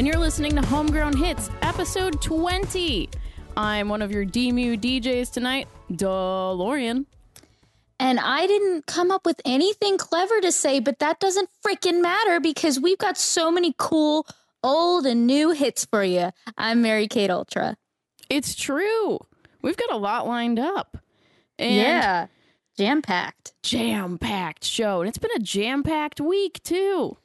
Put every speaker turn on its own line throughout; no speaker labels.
24. And you're listening to Homegrown Hits, episode 20. I'm one of your DeMu DJs tonight, DuhLaurien.
And I didn't come up with anything clever to say, but that doesn't freaking matter because we've got so many cool old and new hits for you. I'm Mary Kate Ultra.
It's true. We've got a lot lined up. And
yeah, jam packed.
Jam packed show. And it's been a jam packed week, too.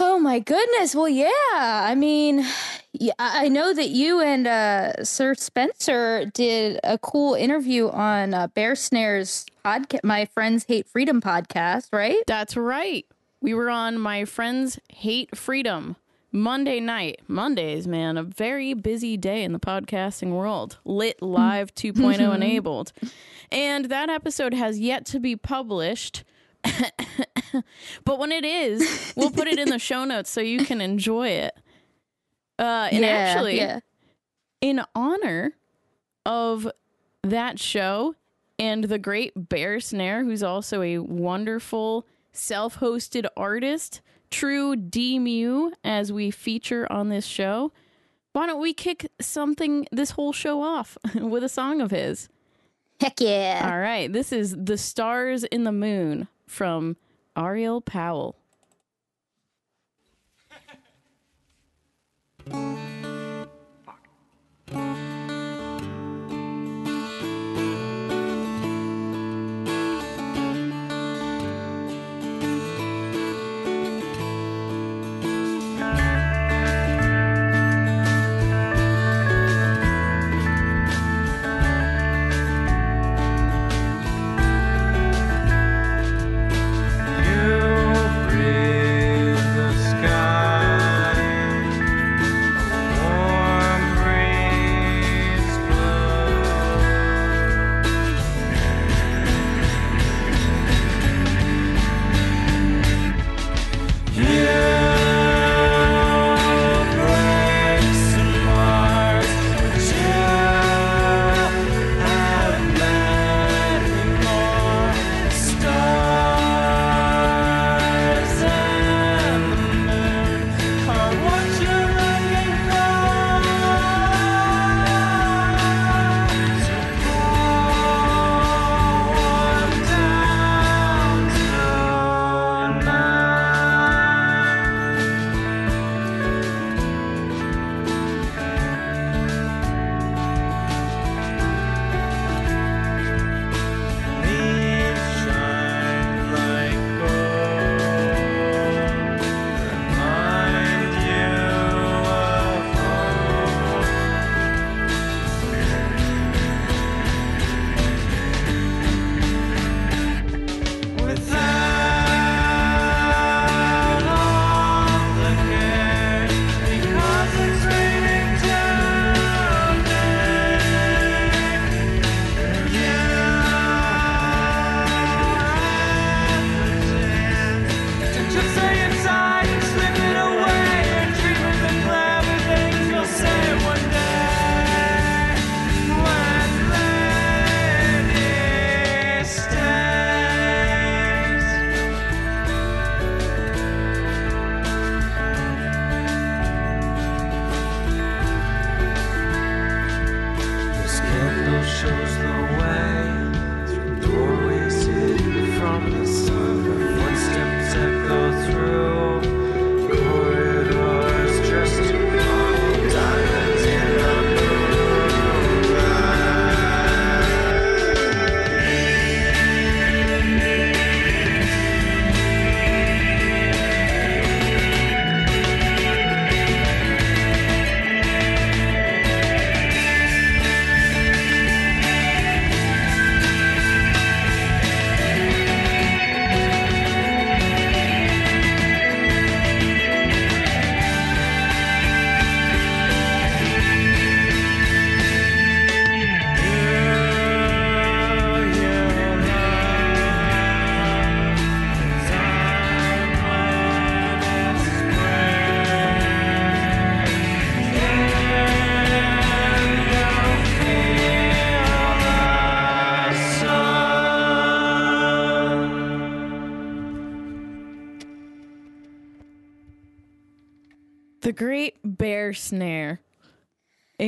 Oh my goodness. Well, yeah. I mean, yeah, I know that you and uh, Sir Spencer did a cool interview on uh, Bear Snares podcast, my friends Hate Freedom podcast, right?
That's right. We were on my friends Hate Freedom Monday night. Mondays, man, a very busy day in the podcasting world. Lit Live 2.0 enabled. And that episode has yet to be published. but when it is, we'll put it in the show notes so you can enjoy it. Uh, and
Yeah,
actually,
yeah.
in honor of that show and the great Bear Snare, who's also a wonderful self hosted artist, true DeMu, as we feature on this show, why don't we kick something, this whole show off with a song of his?
Heck yeah.
All right, this is The Stars and the Moon from Ariel Powell.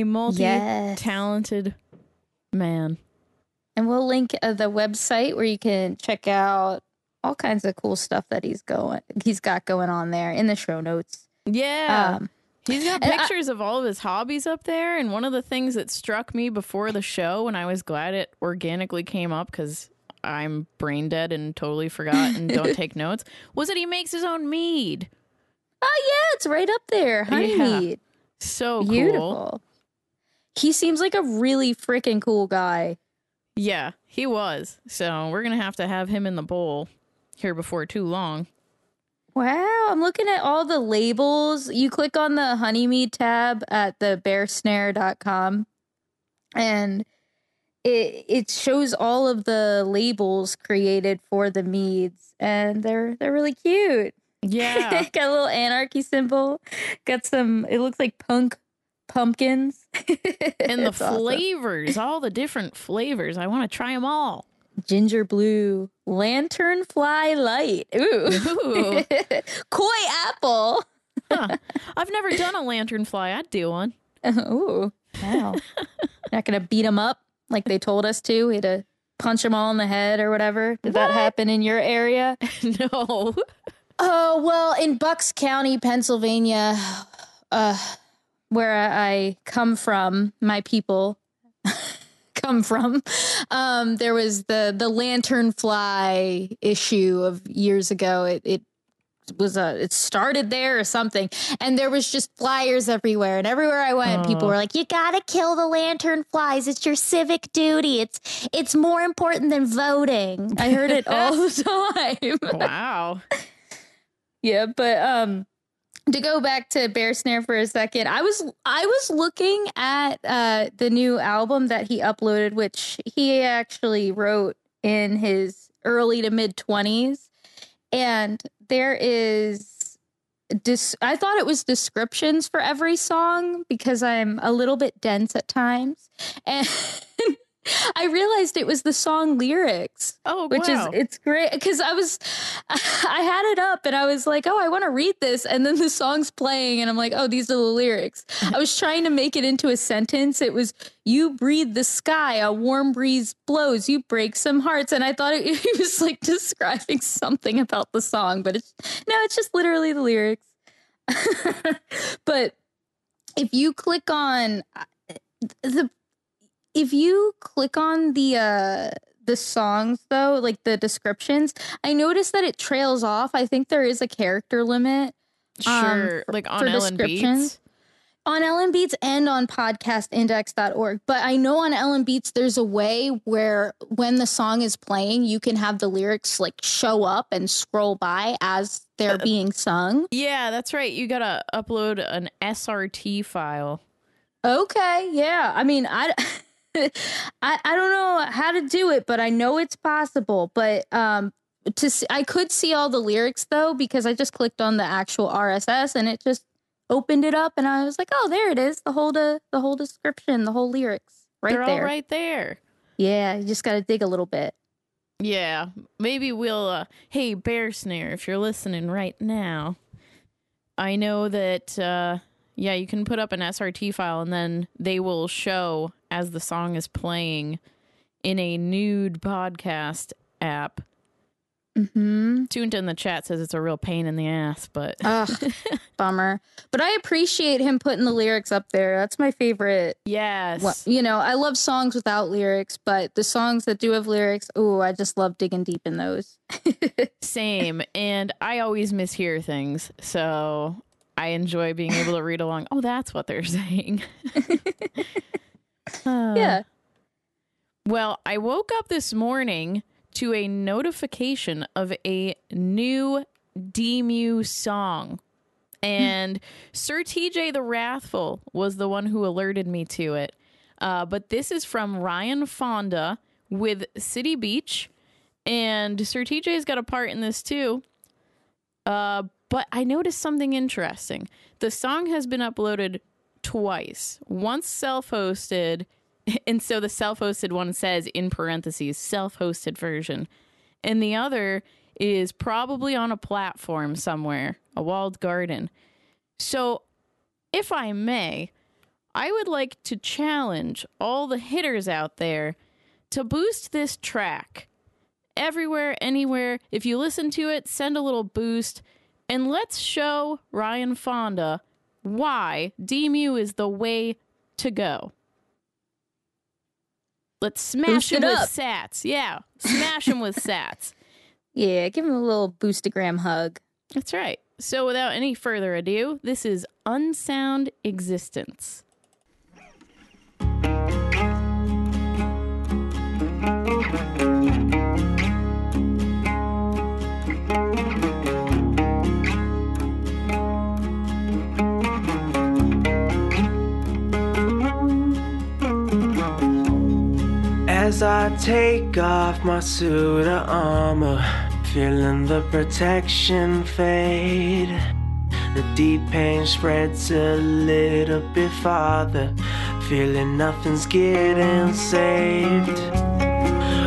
A multi talented man.
And we'll link uh, the website where you can check out all kinds of cool stuff that he's going he's got going on there in the show notes.
Yeah.
Um,
He's got
and I-
pictures of all of his hobbies up there. And one of the things that struck me before the show, and I was glad it organically came up because I'm brain dead and totally forgot and don't take notes, was that he makes his own mead.
oh yeah, it's right up there. Honey
Yeah.
mead.
So
Beautiful. He seems like a really freaking cool guy.
Yeah, he was. So we're going to have to have him in the bowl here before too long.
Wow, I'm looking at all the labels. You click on the honeymead tab at the bearsnare.com and it it shows all of the labels created for the meads and they're they're really cute.
Yeah.
got a little anarchy symbol. Got some it looks like punk pumpkins.
and the
It's awesome.
flavors, all the different flavors. I want to try them all.
ginger blue, lantern fly light. Ooh.
Ooh.
Koi apple.
Huh. I've never done a lantern fly. I'd do one.
Ooh, wow. Not gonna beat them up like they told us to. We had to punch them all in the head or whatever. Did that happen in your area?
no.
Oh well, in Bucks County, Pennsylvania, uh, where I come from, my people come from. Um, there was the the lantern fly issue of years ago. It it was a it started there or something, and there was just flyers everywhere. And everywhere I went, people
Oh.
were like, "You gotta kill the lantern flies. It's your civic duty. It's it's more important than voting." I heard it all the time.
Wow.
Yeah, but um to go back to Bear Snare for a second, I was I was looking at uh the new album that he uploaded, which he actually wrote in his early to mid twenties. And there is dis- I thought it was descriptions for every song because I'm a little bit dense at times. And I realized it was the song lyrics
Oh,
which
wow.
is it's great because I was I had it up and I was like, oh, I want to read this, and then the song's playing, and I'm like, oh, these are the lyrics. I was trying to make it into a sentence. It was, you breathe the sky, a warm breeze blows, you break some hearts, and I thought it, it was like describing something about the song, but it's no, it's just literally the lyrics. but if you click on uh, the if you click on the uh the songs though like the descriptions i noticed that it trails off i think there is a character limit um,
sure.
for-
like on
for
Ellen
descriptions.
Beats.
on LNBeats and on podcastindex.org but i know on LNBeats there's a way where when the song is playing you can have the lyrics like show up and scroll by as they're being sung
Yeah, that's right. You got to upload an SRT file.
Okay, yeah. I mean, I, I I don't know how to do it, but I know it's possible. But um, to see, I could see all the lyrics though because I just clicked on the actual RSS and it just opened it up, and I was like, oh, there it is, the whole de- the whole description, the whole lyrics, right
They're
there.
all right there.
Yeah, you just got to dig a little bit.
Yeah, maybe we'll. Uh, hey, Bear Snare, if you're listening right now, I know that. Uh, yeah, you can put up an SRT file, and then they will show as the song is playing in a nude podcast app.
Hmm.
Tuned in the chat says it's a real pain in the ass, but
Ugh, bummer. But I appreciate him putting the lyrics up there. That's my favorite
yes,
Well, you know, I love songs without lyrics, but the songs that do have lyrics, oh, I just love digging deep in those.
same. And I always mishear things, so I enjoy being able to read along. Oh, that's what they're saying. Uh,
yeah.
Well, I woke up this morning to a notification of a new DeMu song. And Sir TJ the Wrathful was the one who alerted me to it. Uh, but this is from Ryan Fonda with City Beach. And Sir TJ's got a part in this too. Uh, but I noticed something interesting. The song has been uploaded twice. Once self-hosted, and so the self-hosted one says in parentheses self-hosted version, and the other is probably on a platform somewhere, a walled garden. So if I may, I would like to challenge all the hitters out there to boost this track everywhere, anywhere. If you listen to it, send a little boost and let's show Ryan Fonda why DeMu is the way to go. Let's smash
Boost
him with
up.
sats. Yeah, smash him with sats.
Yeah, give him a little boostagram hug.
That's right. So, without any further ado, this is Unsound Existence.
As I take off my suit of armor, feeling the protection fade. The deep pain spreads a little bit farther, feeling nothing's getting saved.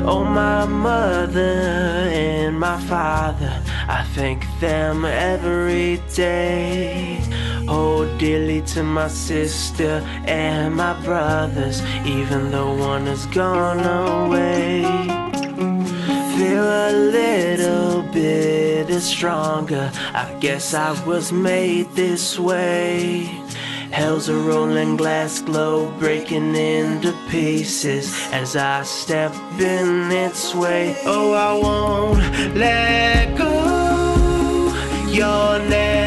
Oh, my mother and my father, I thank them every day. Hold dearly to my sister and my brothers, even though one has gone away. Feel a little bit stronger. I guess I was made this way. Hell's a rolling glass globe breaking into pieces as I step in its way. Oh, I won't let go. You're never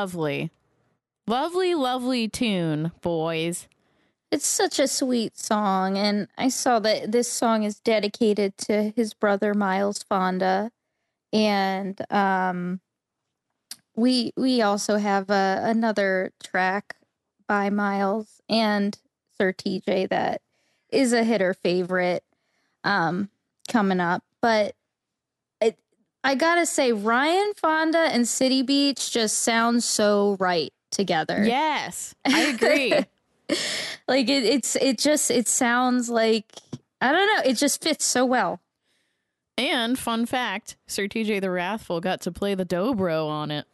Lovely. Lovely, lovely tune, boys.
It's such a sweet song, and I saw that this song is dedicated to his brother Miles Fonda, and um, we we also have a, another track by Miles and Sir TJ that is a hitter favorite um, coming up, but I gotta say Ryan Fonda and City Beach just sound so right together.
Yes, I agree.
like it, it's it just it sounds like I don't know. It just fits so well.
and fun fact Sir TJ the Wrathful got to play the dobro on it.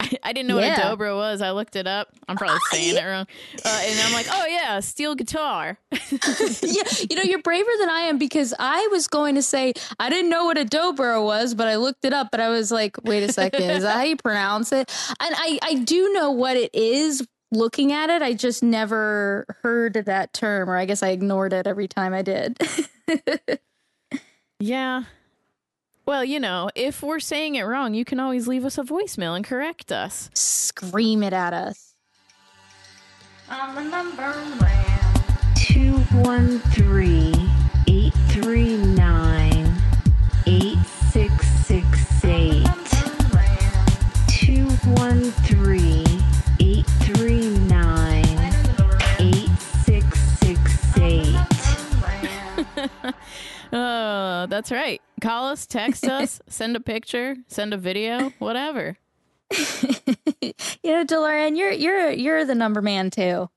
I, I didn't know
Yeah.
what a dobro was. I looked it up. I'm probably saying it wrong. Uh, and I'm like, oh, yeah, steel guitar.
yeah, you know you're braver than I am because I was going to say I didn't know what a dobro was, but I looked it up. But I was like, wait a second, is that how you pronounce it? And I I do know what it is. Looking at it, I just never heard that term, or I guess I ignored it every time I did.
Yeah. Well, you know, if we're saying it wrong, you can always leave us a voicemail and correct us.
Scream it at us. I'm the number man.
213 839 8668. 213 839 8668.
Oh, that's right. Call us, text us, send a picture, send a video, whatever.
you know, DuhLaurien, you're you're you're the number man too.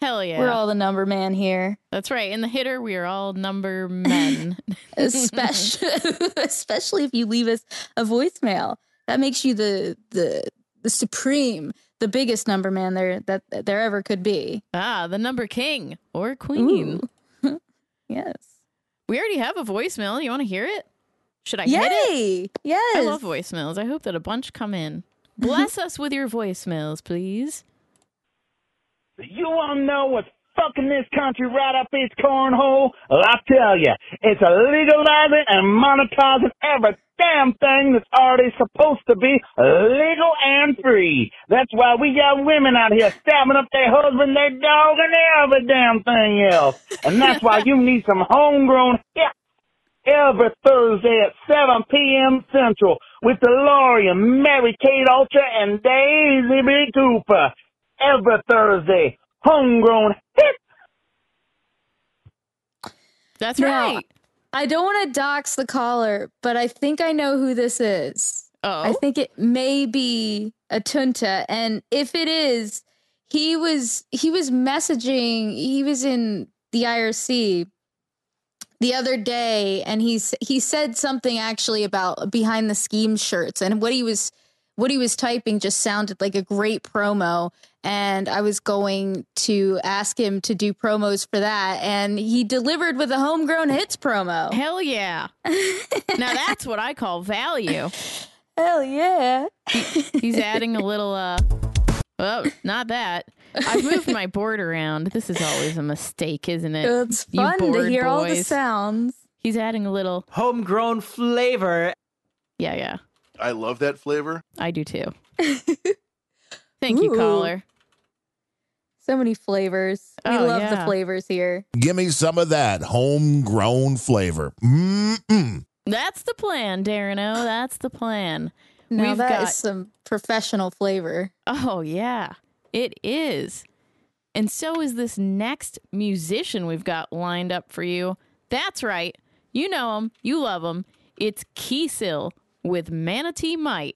Hell yeah.
We're all the number man here.
that's right. In the hitter, we are all number men.
especially especially if you leave us a voicemail. That makes you the the the supreme, the biggest number man there that there ever could be.
ah, the number king or queen.
Ooh. yes.
We already have a voicemail. You want to hear it? Should I hit it?
Yes.
I love voicemails. I hope that a bunch come in. Bless us with your voicemails, please.
You all know what's fucking this country right up its cornhole? Well, I tell you, it's a legalizing and monetizing every damn thing that's already supposed to be legal and free. That's why we got women out here stabbing up their husband, their dog, and every damn thing else. And that's why you need some homegrown hip every Thursday at 7 p.m. Central with DuhLaurien, Mary Kate Ultra, and Daisy B. Cooper. Every Thursday, homegrown hip.
That's
Now,
right.
I don't want to dox the caller, but I think I know who this is.
Oh,
I think it may be a Tjunta, and if it is, he was he was messaging. He was in the IRC the other day, and he's he said something actually about behind the scheme shirts, and what he was what he was typing just sounded like a great promo. And I was going to ask him to do promos for that, and he delivered with a homegrown hits promo.
hell yeah. now that's what I call value.
Hell yeah!
He's adding a little, uh, well, not that. I've moved my board around. This is always a mistake, isn't it?
It's
You
fun to
bored
hear all the sounds.
He's adding a little,
Homegrown flavor.
yeah, yeah.
I love that flavor.
I do too. Thank you, caller.
So many flavors. We
Oh,
love the flavors here.
Give me some of that homegrown flavor. Mm-mm.
That's the plan, Darren O. That's the plan.
Now
We've
that is
got-
some professional flavor.
Oh, yeah, it is. And so is this next musician we've got lined up for you. That's right. You know him. You love him. It's Qisill with Manatee Might.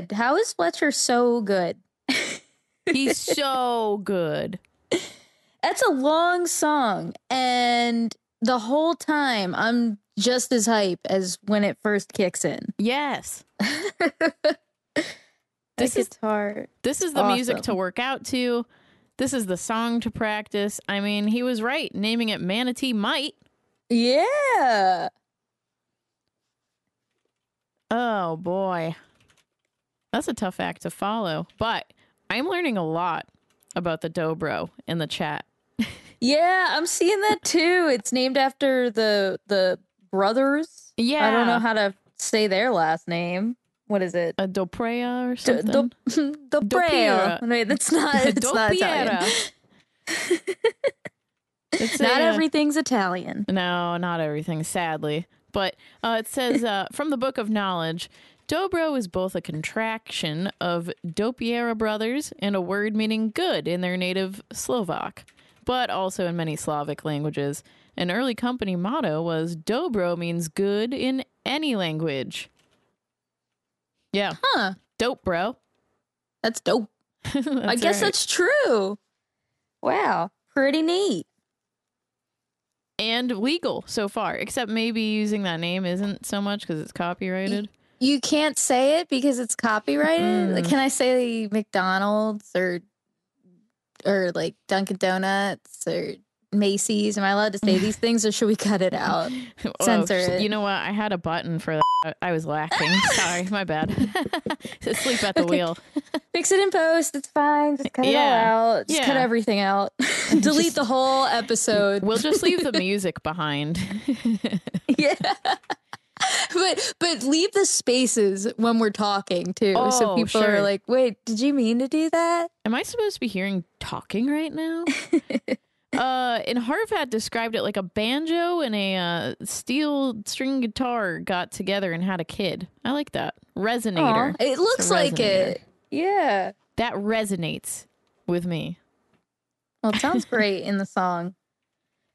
Good? How is Fletcher so good?
He's so good.
That's a long song, and the whole time I'm just as hype as when it first kicks in.
Yes. This is-
guitar.
This is the music to work out to. This is the song to practice. I mean, he was right naming it Manatee Might.
Yeah.
Oh boy. That's a tough act to follow. But I'm learning a lot about the Dobro in the chat.
Yeah, I'm seeing that too. It's named after the the brothers.
Yeah.
I don't know how to say their last name. What is it?
A Doprea or something.
Do- Dopprea.
Dopiera.
Wait, that's not. It's not Italian.
It's
Not
a,
everything's Italian.
No, not everything, sadly. But uh, it says uh, from the Book of Knowledge Dobro is both a contraction of Dopyera brothers and a word meaning good in their native Slovak, but also in many Slavic languages. An early company motto was Dobro means good in any language. Yeah.
Huh.
Dope, bro.
That's dope. I guess
right.
that's true. Wow. Pretty neat.
and legal so far, except maybe using that name isn't so much because it's copyrighted.
You can't say it because it's copyrighted.
Mm.
Like, can I say McDonald's or or like Dunkin' Donuts or Macy's? Am I allowed to say these things or should we cut it out? Censor
Oh,
it.
You know what? I had a button for that. I was lacking. Sorry, my bad. Sleep at the
Okay.
wheel.
Fix it in post. It's fine. Just cut
Yeah.
it all out. Just cut everything out. Delete the whole episode.
We'll just leave the music behind.
yeah. But but leave the spaces when we're talking too, so
Oh,
people
sure.
are like, "Wait, did you mean to do that?"
Am I supposed to be hearing talking right now? uh, and Harvat described it like a banjo and a uh, steel string guitar got together and had a kid. I like that resonator.
Aw, it looks like
resonator.
it. Yeah.
That resonates with me.
Well, it sounds great in the song.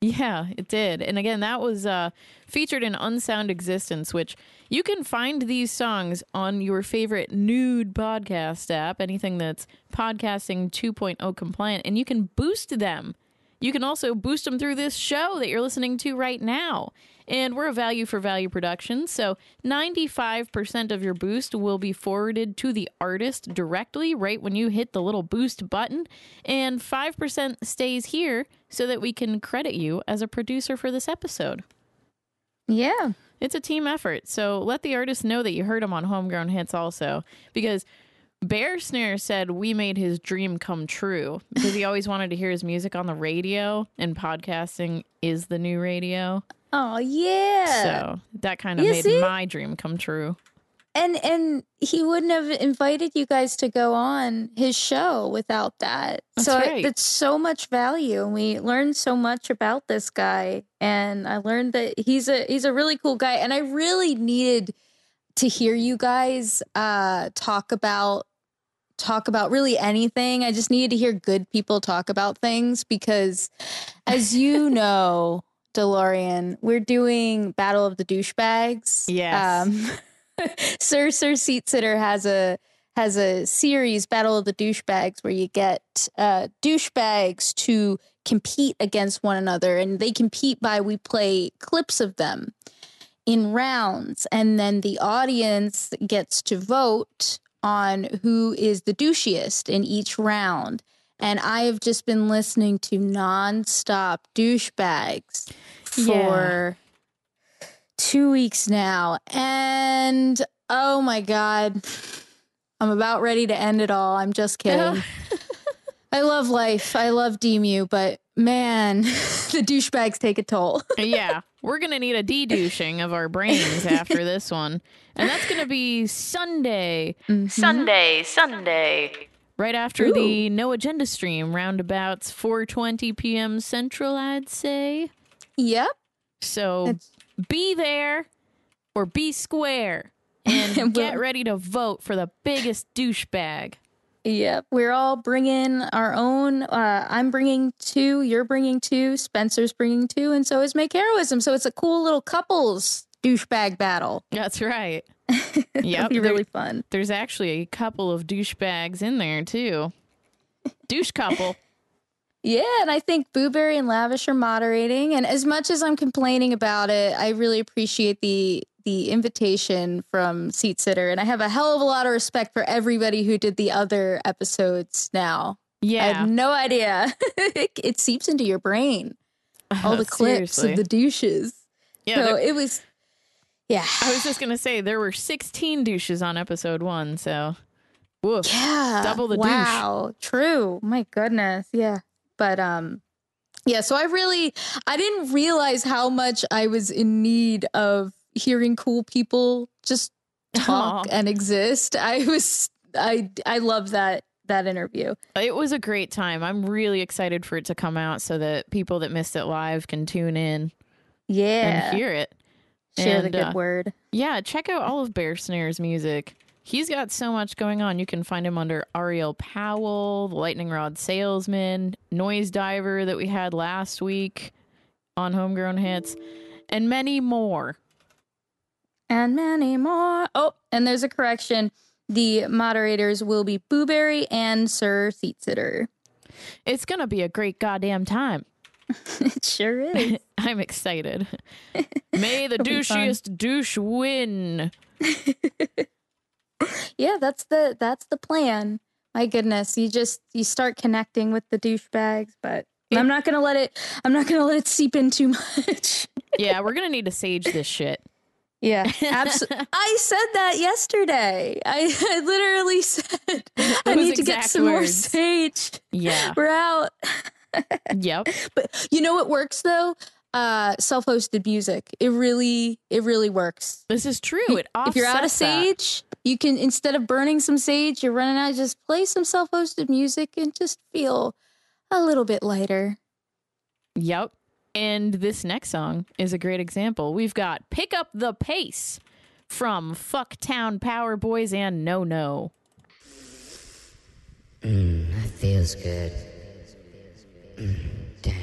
Yeah, it did. And again, that was uh, featured in Unsound Existence, which you can find these songs on your favorite nude podcast app, anything that's podcasting 2.0 compliant, and you can boost them. You can also boost them through this show that you're listening to right now. And we're a value for value production, so 95% of your boost will be forwarded to the artist directly right when you hit the little boost button, and 5% stays here so that we can credit you as a producer for this episode.
Yeah.
It's a team effort, so let the artist know that you heard him on Homegrown Hits also, because Bear Snare said we made his dream come true because he always wanted to hear his music on the radio, and podcasting is the new radio.
Oh yeah.
So that kind of
You
made
see?
my dream come true.
And and he wouldn't have invited you guys to go on his show without that.
That's
so
right.
It's so much value, and we learned so much about this guy. And I learned that he's a he's a really cool guy. And I really needed to hear you guys uh, talk about talk about really anything. I just needed to hear good people talk about things because, as you know. DuhLaurien, we're doing Battle of the Douchebags.
Yes.
Um, Sir Sir Seat Sitter has a has a series Battle of the Douchebags where you get uh, douchebags to compete against one another, and they compete by we play clips of them in rounds, and then the audience gets to vote on who is the douchiest in each round. And I have just been listening to nonstop douchebags for two weeks now. And oh my God, I'm about ready to end it all. I'm just kidding. I love life. I love DeMu, but man, the douchebags take a toll.
yeah, we're gonna need a de-douching of our brains after this one, and that's gonna be Sunday, mm-hmm. Sunday, Sunday, right after the No Agenda stream, roundabouts 4:20 p.m. Central, I'd say.
Yep.
So
That's-
be there or be square and get ready to vote for the biggest douchebag.
Yep, we're all bringing our own. Uh, I'm bringing two. You're bringing two. Spencer's bringing two, and so is MakeHeroism. So it's a cool little couples douchebag battle.
That's right. Yep,
be
there-
really fun.
There's actually a couple of douchebags in there too. Douche couple.
Yeah, and I think Boo-Bury and Lavish are moderating. And as much as I'm complaining about it, I really appreciate the the invitation from Seat Sitter, and I have a hell of a lot of respect for everybody who did the other episodes. Now,
Yeah,
I have no idea. it seeps into your brain. All the clips
Seriously.
of the douches.
yeah,
so it was, yeah,
I was just gonna say there were 16 douches on episode one, so woof.
yeah,
double the douche.
wow, true. My goodness, yeah. But um, yeah. So I really, I didn't realize how much I was in need of hearing cool people just talk
Aw.
and exist. I was, I, I love that that interview.
It was a great time. I'm really excited for it to come out so that people that missed it live can tune in
Yeah,
and hear it.
Share the good
uh,
word.
Yeah, check out all of Bear Snare's music. He's got so much going on. You can find him under Ariel Powell, the Lightning Rod Salesman, Noise Diver that we had last week on Homegrown Hits, and many more.
and many more. Oh, and there's a correction. The moderators will be Boo-Bury and Sir Seatsitter.
It's going to be a great goddamn time.
it sure is.
I'm excited. May the
It'll be fun.
douchiest douche win.
yeah, that's the that's the plan. My goodness, you just you start connecting with the douchebags, but I'm not gonna let it. I'm not gonna let it seep in too much.
Yeah, we're going to need to sage this shit.
Yeah, absolutely. I said that yesterday. I, I literally said I need to get some more sage.
Yeah.
We're out.
Yep.
But you know what works though? Uh self-hosted music. It really it really works.
This is true. It
if you're out of
offsets that.
sage, you can instead of burning some sage, you're running out, just play some self-hosted music and just feel a little bit lighter.
Yep. And this next song is a great example. We've got Pick Up the Pace from Fucktown Power Boys and No No.
That feels good. Damn.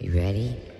You ready?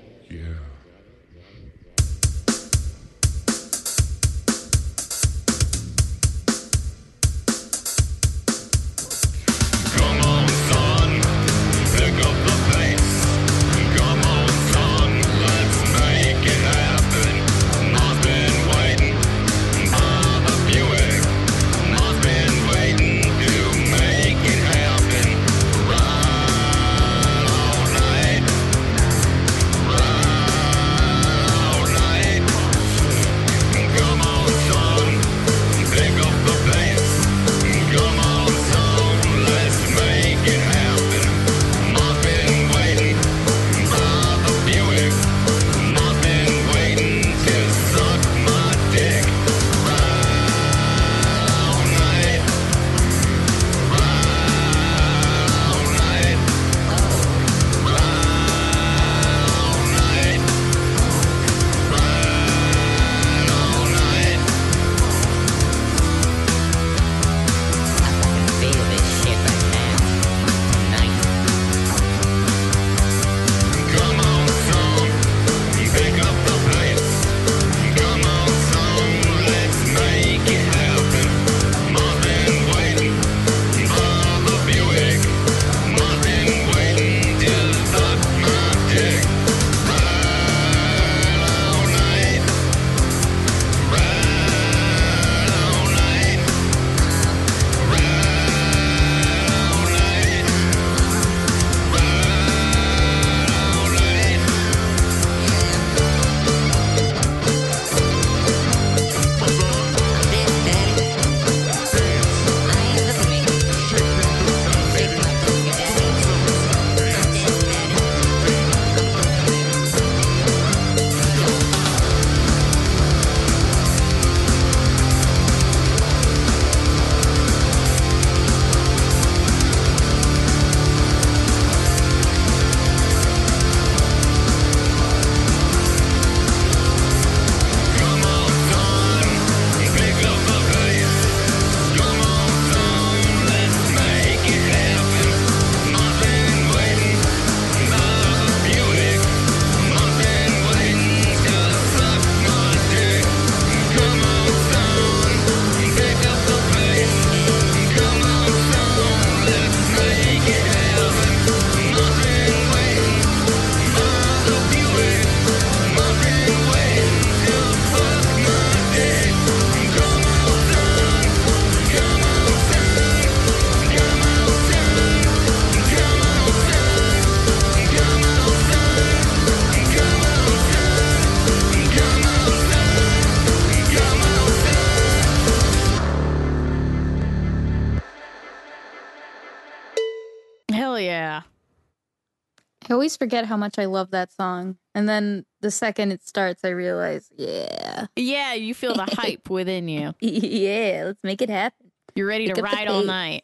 Always forget how much I love that song. And then the second it starts, I realize, yeah,
Yeah, you feel the hype within you.
yeah, let's make it happen.
You're ready
Pick
to ride all night.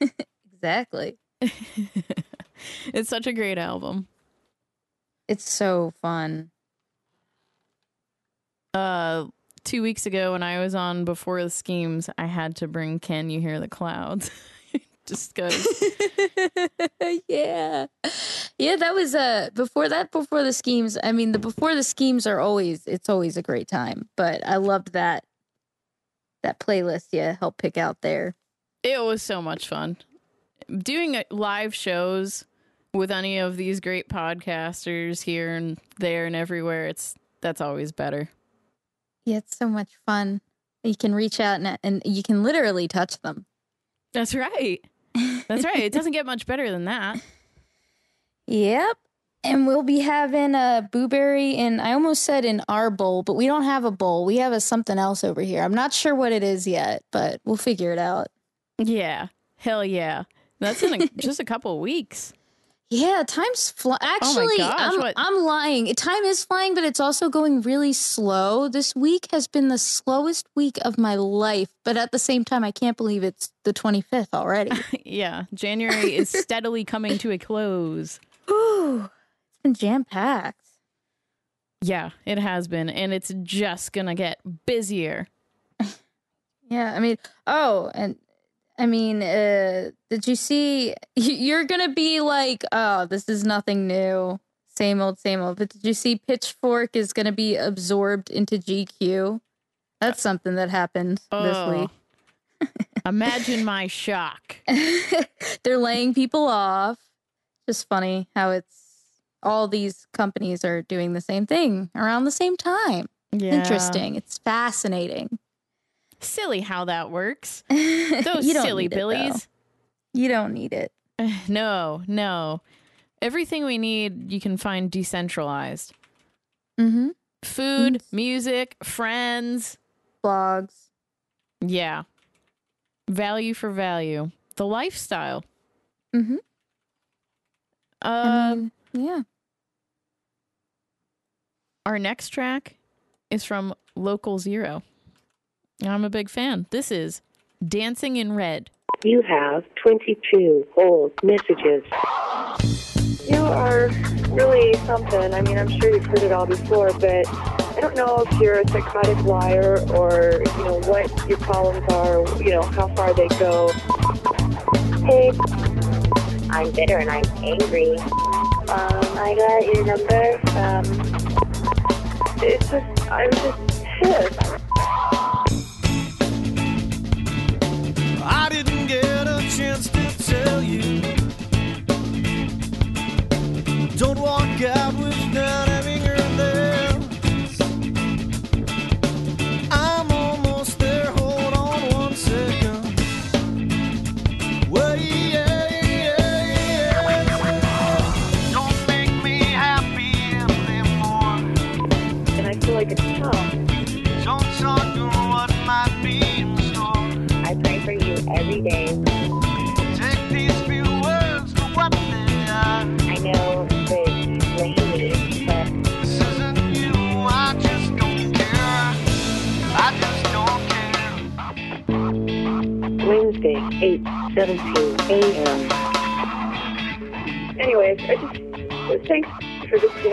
Exactly.
it's such a great album.
It's so fun.
Uh, two weeks ago when I was on Before the Schemes, I had to bring Can You Hear the Clouds? Just because.
yeah. Yeah, that was uh before that before the schemes. I mean, the before the schemes are always it's always a great time, but I loved that that playlist yeah help pick out there.
It was so much fun. Doing uh, live shows with any of these great podcasters here and there and everywhere, it's that's always better.
Yeah, it's so much fun. You can reach out and, and you can literally touch them.
That's right. That's right. It doesn't get much better than that.
Yep. And we'll be having a blueberry and I almost said in our bowl, but we don't have a bowl. We have a something else over here. I'm not sure what it is yet, but we'll figure it out.
Yeah. Hell yeah. That's in a, just a couple weeks.
Yeah, time's fly. Actually, oh
gosh,
I'm,
what-
I'm lying. Time is flying, but it's also going really slow. This week has been the slowest week of my life, but at the same time, I can't believe it's the 25th already.
Yeah. January is steadily coming to a close.
Ooh, it's been jam packed.
Yeah, it has been. And it's just going to get busier.
Yeah, I mean, oh, and I mean, uh, did you see? You're gonna be like, oh, this is nothing new, same old, same old. But did you see? Pitchfork is gonna be absorbed into GQ. That's something that happened
Oh.
this week.
Imagine my shock.
They're laying people off. Just funny how it's all these companies are doing the same thing around the same time.
Yeah.
Interesting. It's fascinating.
Silly how that works.
Those
silly billies.
you don't need it.
No, no. Everything we need, you can find decentralized.
Mm-hmm.
Food, music, friends.
Blogs.
Yeah. Value for value. The lifestyle.
Mm-hmm.
Uh,
I mean, yeah.
our next track is from Local Zero. I'm a big fan. This is Dancing in Red.
You have 22 old messages. You are really something. I mean, I'm sure you've heard it all before, but I don't know if you're a psychotic liar or, you know, what your problems are, you know, how far they go. Hey, I'm bitter and I'm angry. Um, I got your number. Um, it's just, I'm just pissed.
I didn't get a chance to tell you. Don't walk out without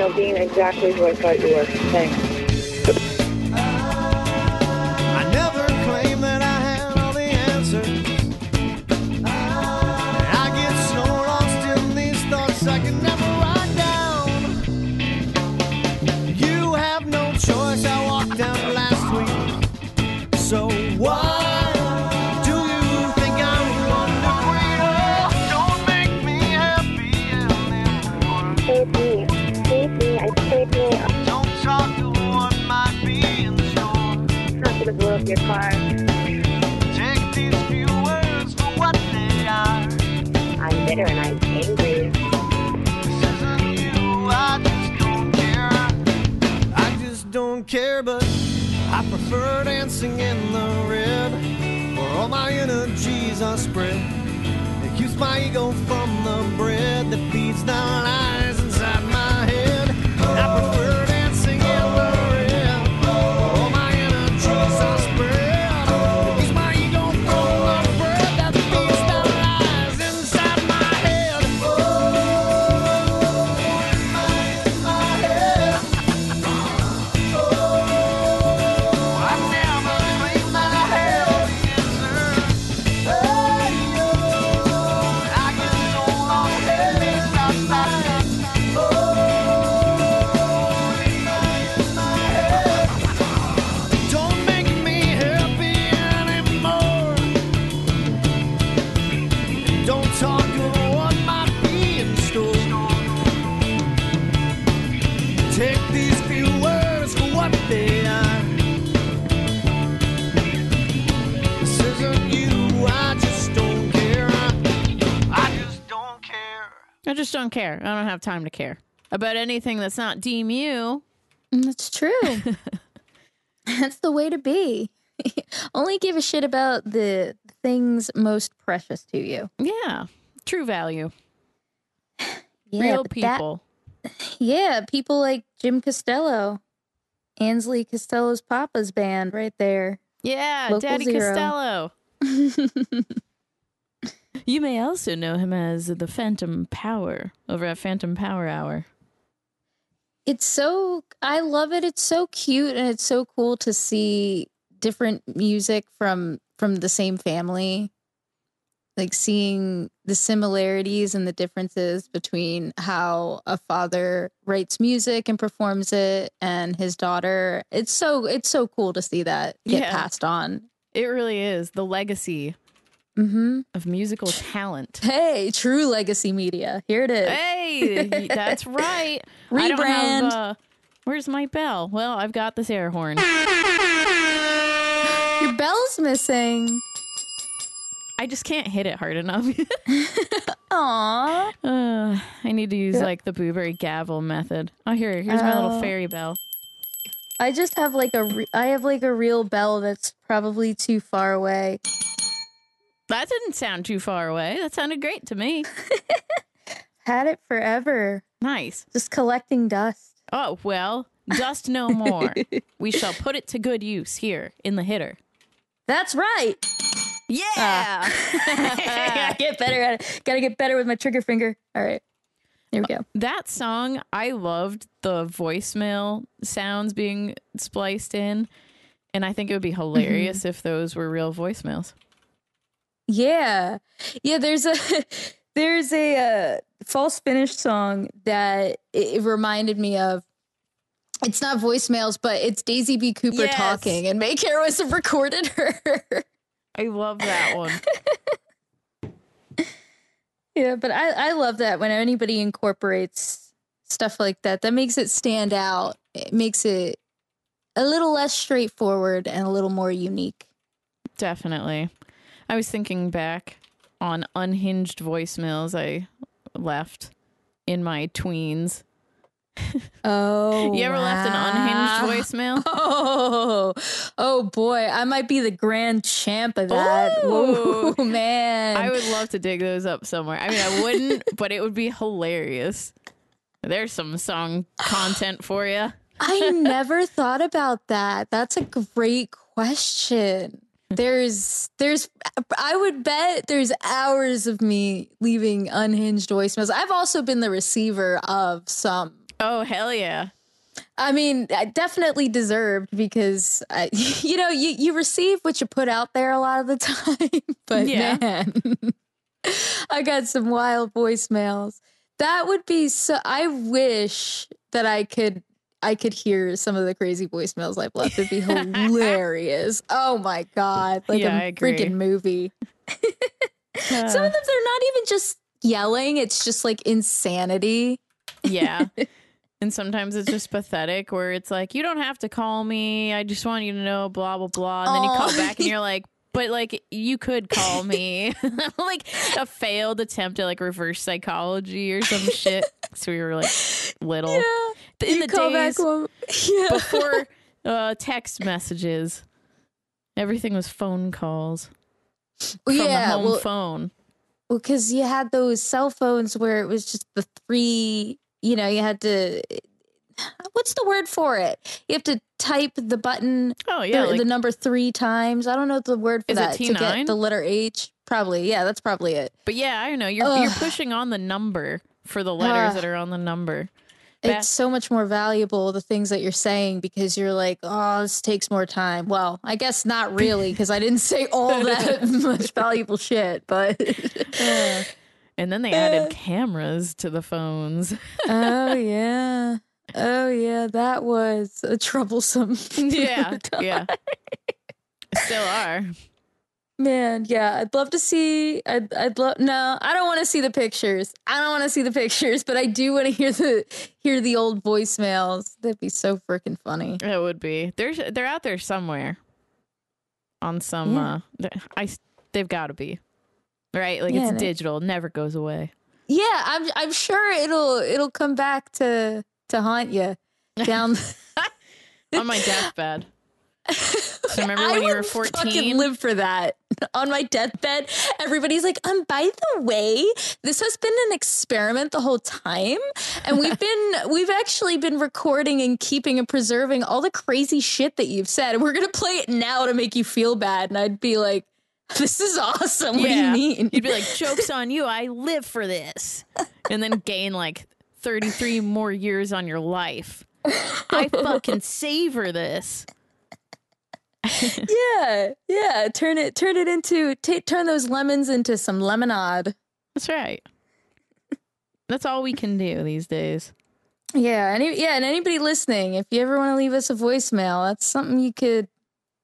know being exactly who I thought you were. Thanks.
Care. I don't
have time to care about anything that's not DeMu. Mm,
that's true. That's the way to be. Only give a shit about the things most precious to you.
Yeah, true value.
Yeah,
Real
but that-
people.
yeah, people like Jim Costello, Ansley Costello's Papa's band, right there.
Yeah,
Local
Daddy
Zero.
Costello. You may also know him as the Phantom Power over at Phantom Power Hour.
It's so I love it. It's so cute and it's so cool to see different music from from the same family. Like seeing the similarities and the differences between how a father writes music and performs it and his daughter. It's so it's so cool to see that get
Yeah.
passed on.
It really is the legacy
Mhm.
of musical talent.
Hey, true legacy media. Here it is.
Hey, that's right. Don't have,
Rebrand.
uh, where's my bell? Well, I've got this air horn.
Your bell's missing.
I just can't hit it hard enough.
Aw.
uh, I need to use
Yeah.
like the blueberry gavel method. Oh, here, here's my little
Oh.
fairy bell.
I just have like a re- I have like a real bell that's probably too far away.
That didn't sound too far away. That sounded great to me.
Had it forever.
Nice.
Just collecting dust.
Oh, well, dust no more. we shall put it to good use here in the hitter.
That's right.
Yeah. Ah.
Gotta get better at it. Gotta get better with my trigger finger. All right. Here we go.
Uh, that song, I loved the voicemail sounds being spliced in. And I think it would be mm-hmm. hilarious if those were real voicemails.
Yeah. Yeah, there's a there's a uh, false finish song that it, it reminded me of. It's not voicemails, but it's Daisy B. Cooper
Yes.
talking, and May Maycare was recorded her.
I love that one.
Yeah, but I, I love that when anybody incorporates stuff like that. That makes it stand out. It makes it a little less straightforward and a little more unique.
Definitely. I was thinking back on unhinged voicemails I left in my tweens.
Oh,
You ever left an unhinged voicemail?
Oh, oh boy, I might be the grand champ of that.
Ooh.
Whoa, man.
I would love to dig those up somewhere. I mean, I wouldn't, but it would be hilarious. There's some song content for you.
I never thought about that. That's a great question. There's there's I would bet there's hours of me leaving unhinged voicemails. I've also been the receiver of some.
Oh, hell yeah.
I mean, I definitely deserved because I, you know, you you receive what you put out there a lot of the time. But
Yeah.
man, I got some wild voicemails. That would be so I wish that I could I could hear some of the crazy voicemails I've left. It'd be hilarious. Oh my god. Like
Yeah,
a freaking movie. some
Uh,
of them they're not even just yelling, it's just like insanity.
yeah. And sometimes it's just pathetic where it's like, you don't have to call me. I just want you to know, blah, blah, blah. And then you call back and you're like, but like, you could call me. like a failed attempt at like reverse psychology or some shit. So we were like little. In
You
the days
one- yeah.
before uh, text messages, everything was phone calls from
yeah,
the home
well,
phone.
well, because you had those cell phones where it was just the three. You know, you had to. Uh, what's the word for it? You have to type the button.
Oh yeah,
the,
like-
the number three times. I don't know the word for that. to get the letter H. Probably. Yeah, that's probably it.
But yeah, I don't know. You're you're pushing on the number for the letters
Ugh.
that are on the number. Ba-
It's so much more valuable the things that you're saying because you're like, oh, this takes more time. Well, I guess not really because I didn't say all that much valuable shit, but
and then they added cameras to the phones.
oh yeah, oh yeah, that was a troublesome.
yeah, yeah. Still are.
Man, yeah, I'd love to see. I'd, I'd love. No, I don't want to see the pictures. I don't want to see the pictures, but I do want to hear the hear the old voicemails. That'd be so freaking funny.
It would be. They're they're out there somewhere. On some,
Yeah.
uh, I they've got to be, right? Like
Yeah,
it's digital, never goes away.
Yeah, I'm I'm sure it'll it'll come back to to haunt you down.
On my deathbed. So remember when you
would
were
Fucking
fourteen?
live for that. On my deathbed, everybody's like, um, by the way, this has been an experiment the whole time. And we've been we've actually been recording and keeping and preserving all the crazy shit that you've said. And we're gonna play it now to make you feel bad. And I'd be like, This is awesome. What
Yeah.
do you mean?
You'd be like, "Jokes on you! I live for this," and then gain like thirty three more years on your life. I fucking savor this.
yeah, yeah. Turn it turn it into ta turn those lemons into some lemonade.
That's right. That's all we can do these days.
Yeah, any yeah, and anybody listening, if you ever want to leave us a voicemail, that's something you could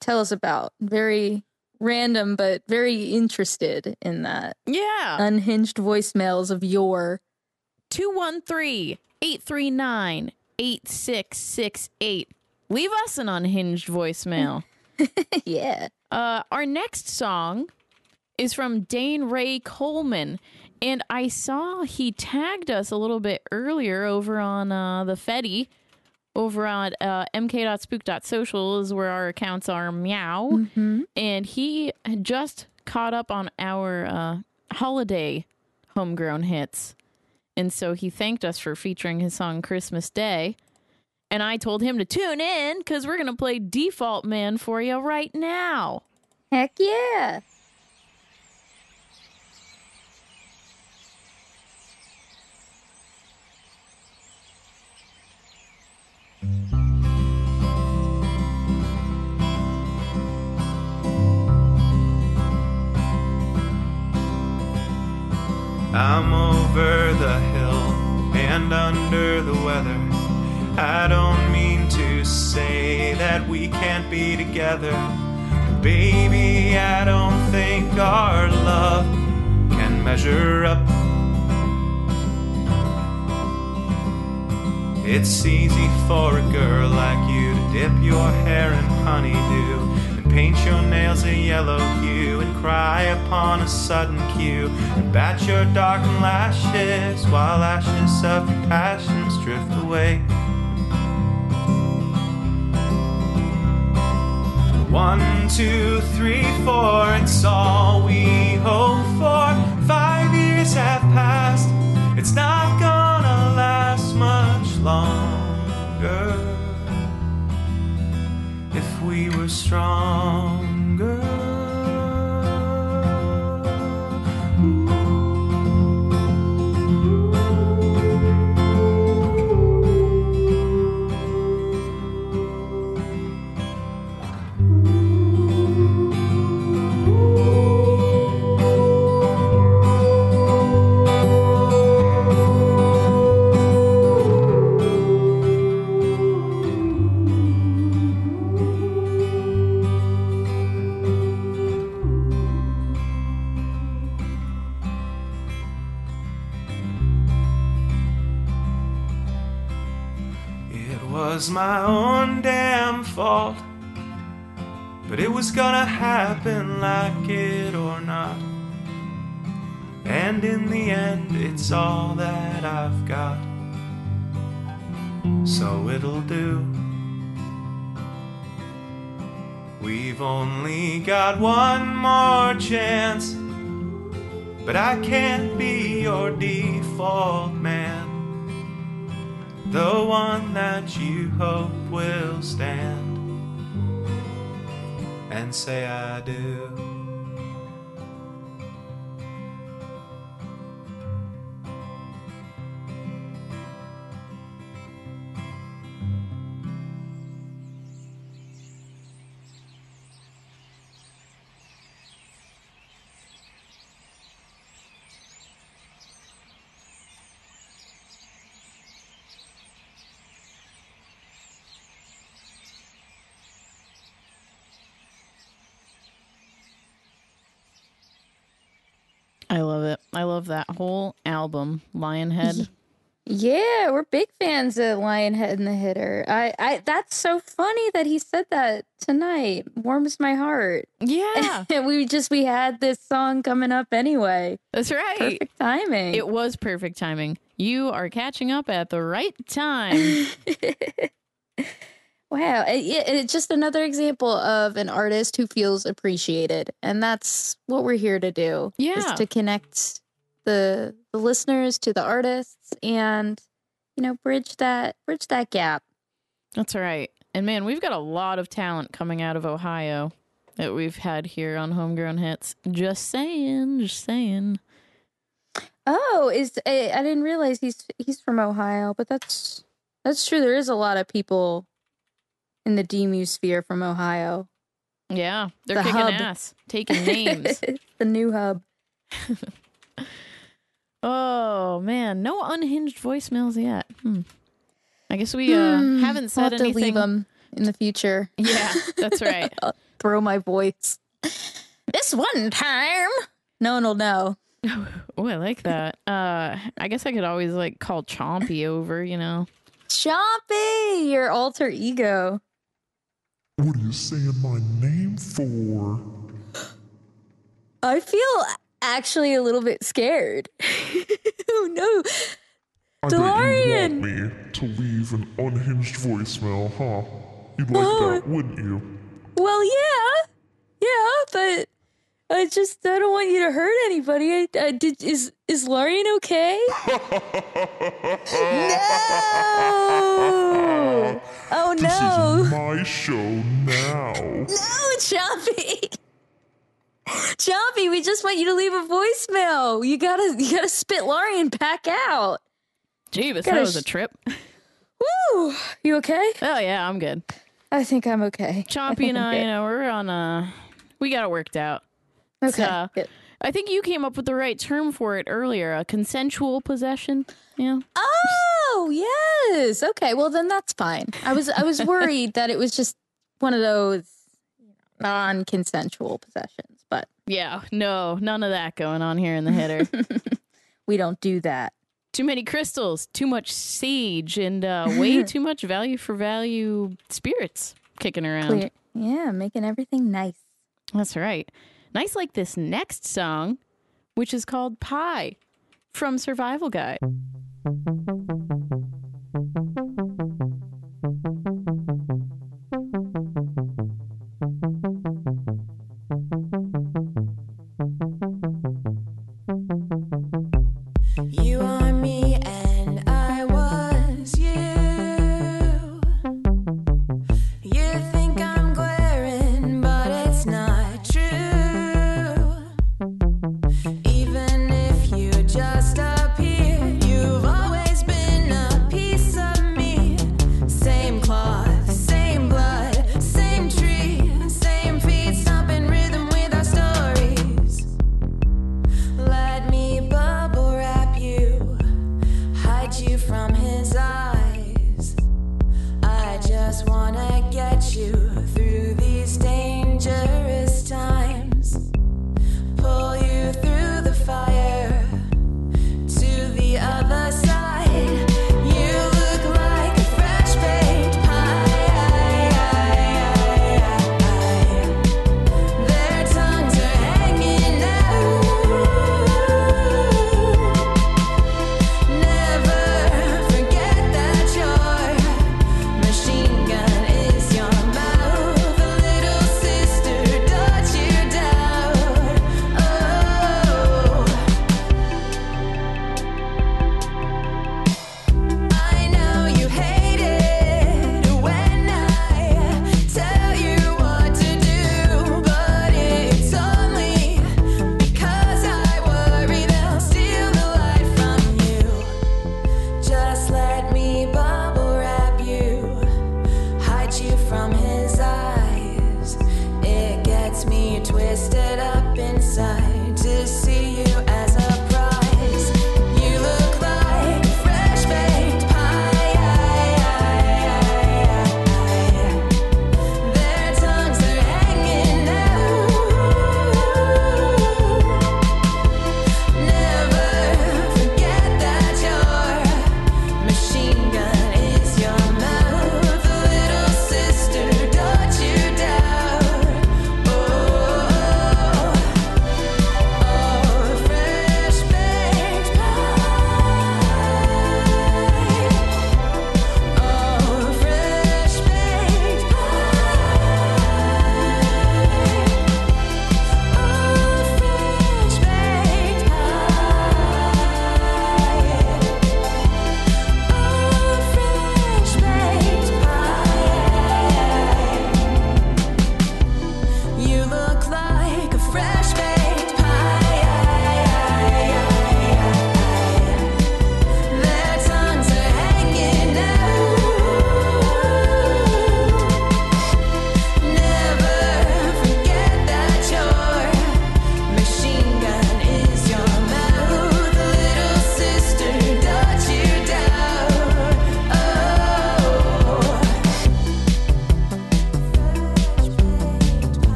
tell us about. Very random, but very interested in that.
Yeah.
Unhinged voicemails of your
213 839 8668. Leave us an unhinged voicemail.
yeah.
Uh, our next song is from Dane Ray Coleman. And I saw he tagged us a little bit earlier over on uh, the Fetty, over on uh, mk.spook.social is where our accounts are meow.
Mm-hmm.
And he had just caught up on our uh, holiday homegrown hits. And so he thanked us for featuring his song Christmas Day. And I told him to tune in because we're going to play Default Man for you right now.
Heck yeah.
I'm over the hill and under the weather. I don't mean to say that we can't be together. Baby, I don't think our love can measure up. It's easy for a girl like you to dip your hair in honeydew paint your nails a yellow hue and cry upon a sudden cue and bat your darkened lashes while ashes of your passions drift away. One, two, three, four, it's all we hope for. Five years have passed, it's not gonna last much longer. We were stronger. Was my own damn fault. But it was gonna happen like it or not. And in the end, it's all that I've got. So it'll do. We've only got one more chance. But I can't be your default man, the one that you hope will stand and say I do.
I love that whole album, Lionhead.
Yeah, we're big fans of Lionhead and the Hitter. I, I that's so funny that he said that tonight. Warms my heart.
Yeah.
we just we had this song coming up anyway.
That's right.
Perfect timing.
It was perfect timing. You are catching up at the right time.
Wow, it, it- it's just another example of an artist who feels appreciated, and that's what we're here to do. is
Yeah.
to connect the the listeners to the artists, and you know, bridge that bridge that gap.
That's right. And man, we've got a lot of talent coming out of Ohio that we've had here on Homegrown Hits. Just saying, just saying.
Oh, is I, I didn't realize he's he's from Ohio, but that's that's true. There is a lot of people in the DeMu sphere from Ohio.
Yeah, they're
The
kicking
hub.
ass, taking names.
the new hub.
oh man, no unhinged voicemails yet. Hmm. I guess we uh,
Hmm,
haven't
I'll
said
have to leave them in the future.
Yeah, that's right.
I'll throw my voice. This one time, no one will know.
Oh, I like that. Uh, I guess I could always like call Chompy over. You know.
Chompy, your alter ego.
What are you saying my name for?
I feel actually a little bit scared. oh no,
I bet you
DuhLaurien!
want me to leave an unhinged voicemail, huh? You'd like
Oh.
that, wouldn't you?
Well, yeah, yeah, but I just I don't want you to hurt anybody. I, I did is is Lorian okay? no! Oh
This
no!
is my show now.
No, Chompy! Chompy, we just want you to leave a voicemail. You gotta you gotta spit Lorian back out.
Jeebus,
Gotta
that was a trip.
Woo! You okay?
Oh yeah, I'm good.
I think I'm okay.
Chompy and I,
Okay.
you know, we're on a. We got it worked out.
Okay,
So,
good.
I think you came up with the right term for it earlier. A consensual possession. Yeah.
Oh yes. Okay. Well, then that's fine. I was I was worried that it was just one of those non-consensual possessions, but
Yeah. No, none of that going on here in the Hitter.
we don't do that.
too many crystals, too much sage, and uh, way too much value for value spirits kicking around.
Clear. Yeah, making everything nice.
That's right. Nice like this next song, which is called Pie from Survival Guide.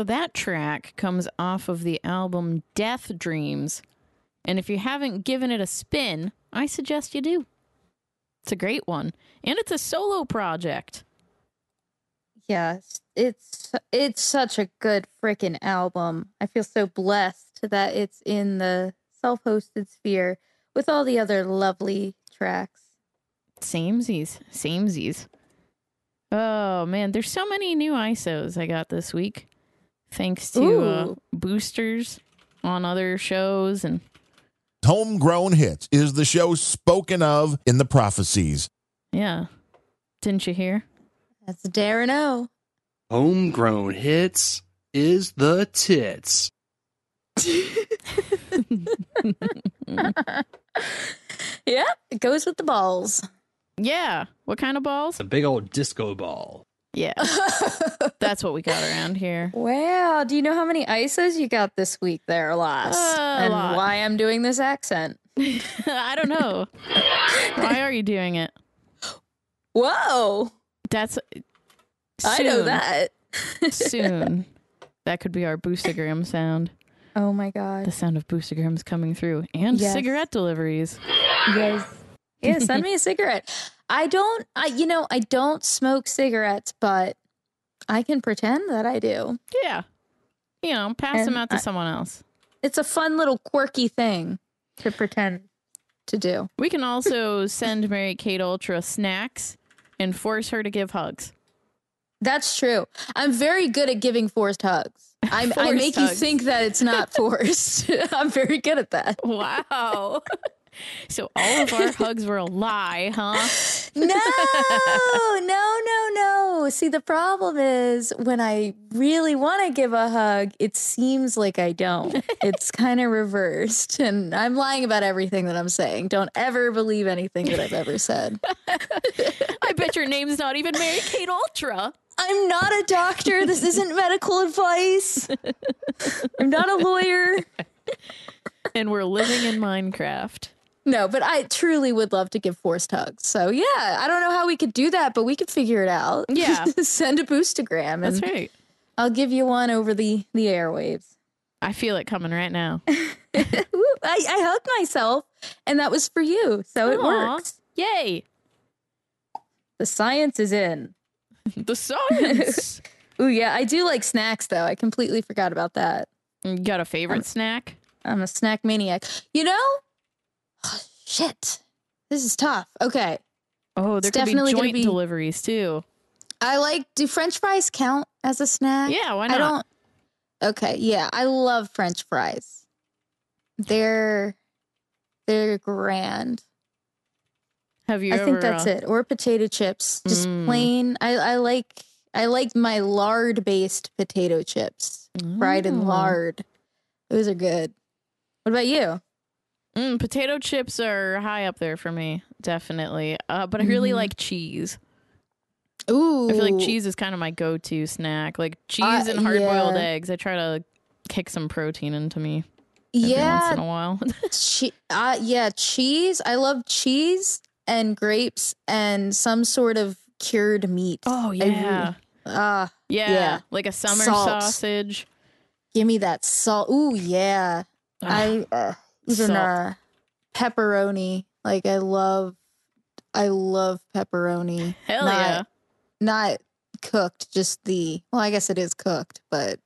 So that track comes off of the album Death Dreams. And if you haven't given it a spin, I suggest you do. It's a great one. And it's a solo project.
Yes, it's it's such a good freaking album. I feel so blessed that it's in the self-hosted sphere with all the other lovely tracks.
Samesies. Samesies. Oh man, there's so many new ISOs I got this week. Thanks to uh, boosters on other shows and
Homegrown Hits is the show spoken of in the prophecies.
yeah. Didn't you hear?
That's Darren O.
Homegrown hits is the tits.
yeah, it goes with the balls.
Yeah. What kind of balls?
A big old disco ball.
Yeah. That's what we got around here.
Wow, do you know how many ISOs you got this week there, Lass?
Uh,
and
lot.
why I'm doing this accent?
I don't know. Why are you doing it?
Whoa,
That's
I know that.
soon. That could be our boostergram sound.
Oh my god.
The sound of boostergrams coming through and
Yes.
cigarette deliveries.
Yes. Yeah, send me a cigarette. I don't I you know, I don't smoke cigarettes, but I can pretend that I do.
Yeah. You know, pass
And
them out to
I-
someone else.
It's a fun little quirky thing to pretend to do.
We can also send Mary Kate Ultra snacks and force her to give hugs.
That's true. I'm very good at giving forced hugs. I'm, I
Forced
make you think that it's not forced. I'm very good at that.
Wow. so all of our hugs were a lie, huh?
No, no, no, no. See, the problem is when I really want to give a hug, it seems like I don't. It's kind of reversed. And I'm lying about everything that I'm saying. Don't ever believe anything that I've ever said.
I bet your name's not even Mary Kate Ultra.
I'm not a doctor. This isn't medical advice. I'm not a lawyer.
And we're living in Minecraft.
No, but I truly would love to give forced hugs. So yeah, I don't know how we could do that, but we could figure it out.
Yeah.
Send a boostagram
That's right.
I'll give you one over the the airwaves.
I feel it coming right now.
I, I hugged myself, and that was for you, so it works.
Yay.
The science is in.
The science.
Ooh, yeah, I do like snacks though. I completely forgot about that.
you got a favorite snack?
I'm a snack maniac. You know? Shit, this is tough. Okay,
Oh, there
It's
could
definitely gonna
joint
be-
deliveries too.
I like. Do French fries count as a snack?
Yeah, why
I
not?
don't. Okay, yeah, I love French fries. They're they're grand.
Have you
I
ever?
think that's
uh,
it. Or potato chips, just
Mm.
plain. I I like I like my lard based potato chips, fried in
Oh.
lard. Those are good. What about you?
Mm, potato chips are high up there for me, definitely. Uh, but I really
Mhm.
like cheese.
Ooh,
I feel like cheese is kind of my go-to snack. Like cheese
Uh,
and hard-boiled
yeah.
eggs. I try to kick some protein into me
Yeah,
once in a while.
che- uh, yeah, cheese. I love cheese and grapes and some sort of cured meat.
oh yeah.
Ah,
yeah,
yeah.
like a summer
Salt.
sausage.
give me that salt. Ooh, yeah. I uh, even
salt.
uh, pepperoni. Like I love, I love pepperoni.
Hell
not,
yeah.
Not cooked, just the. Well, I guess it is cooked, but.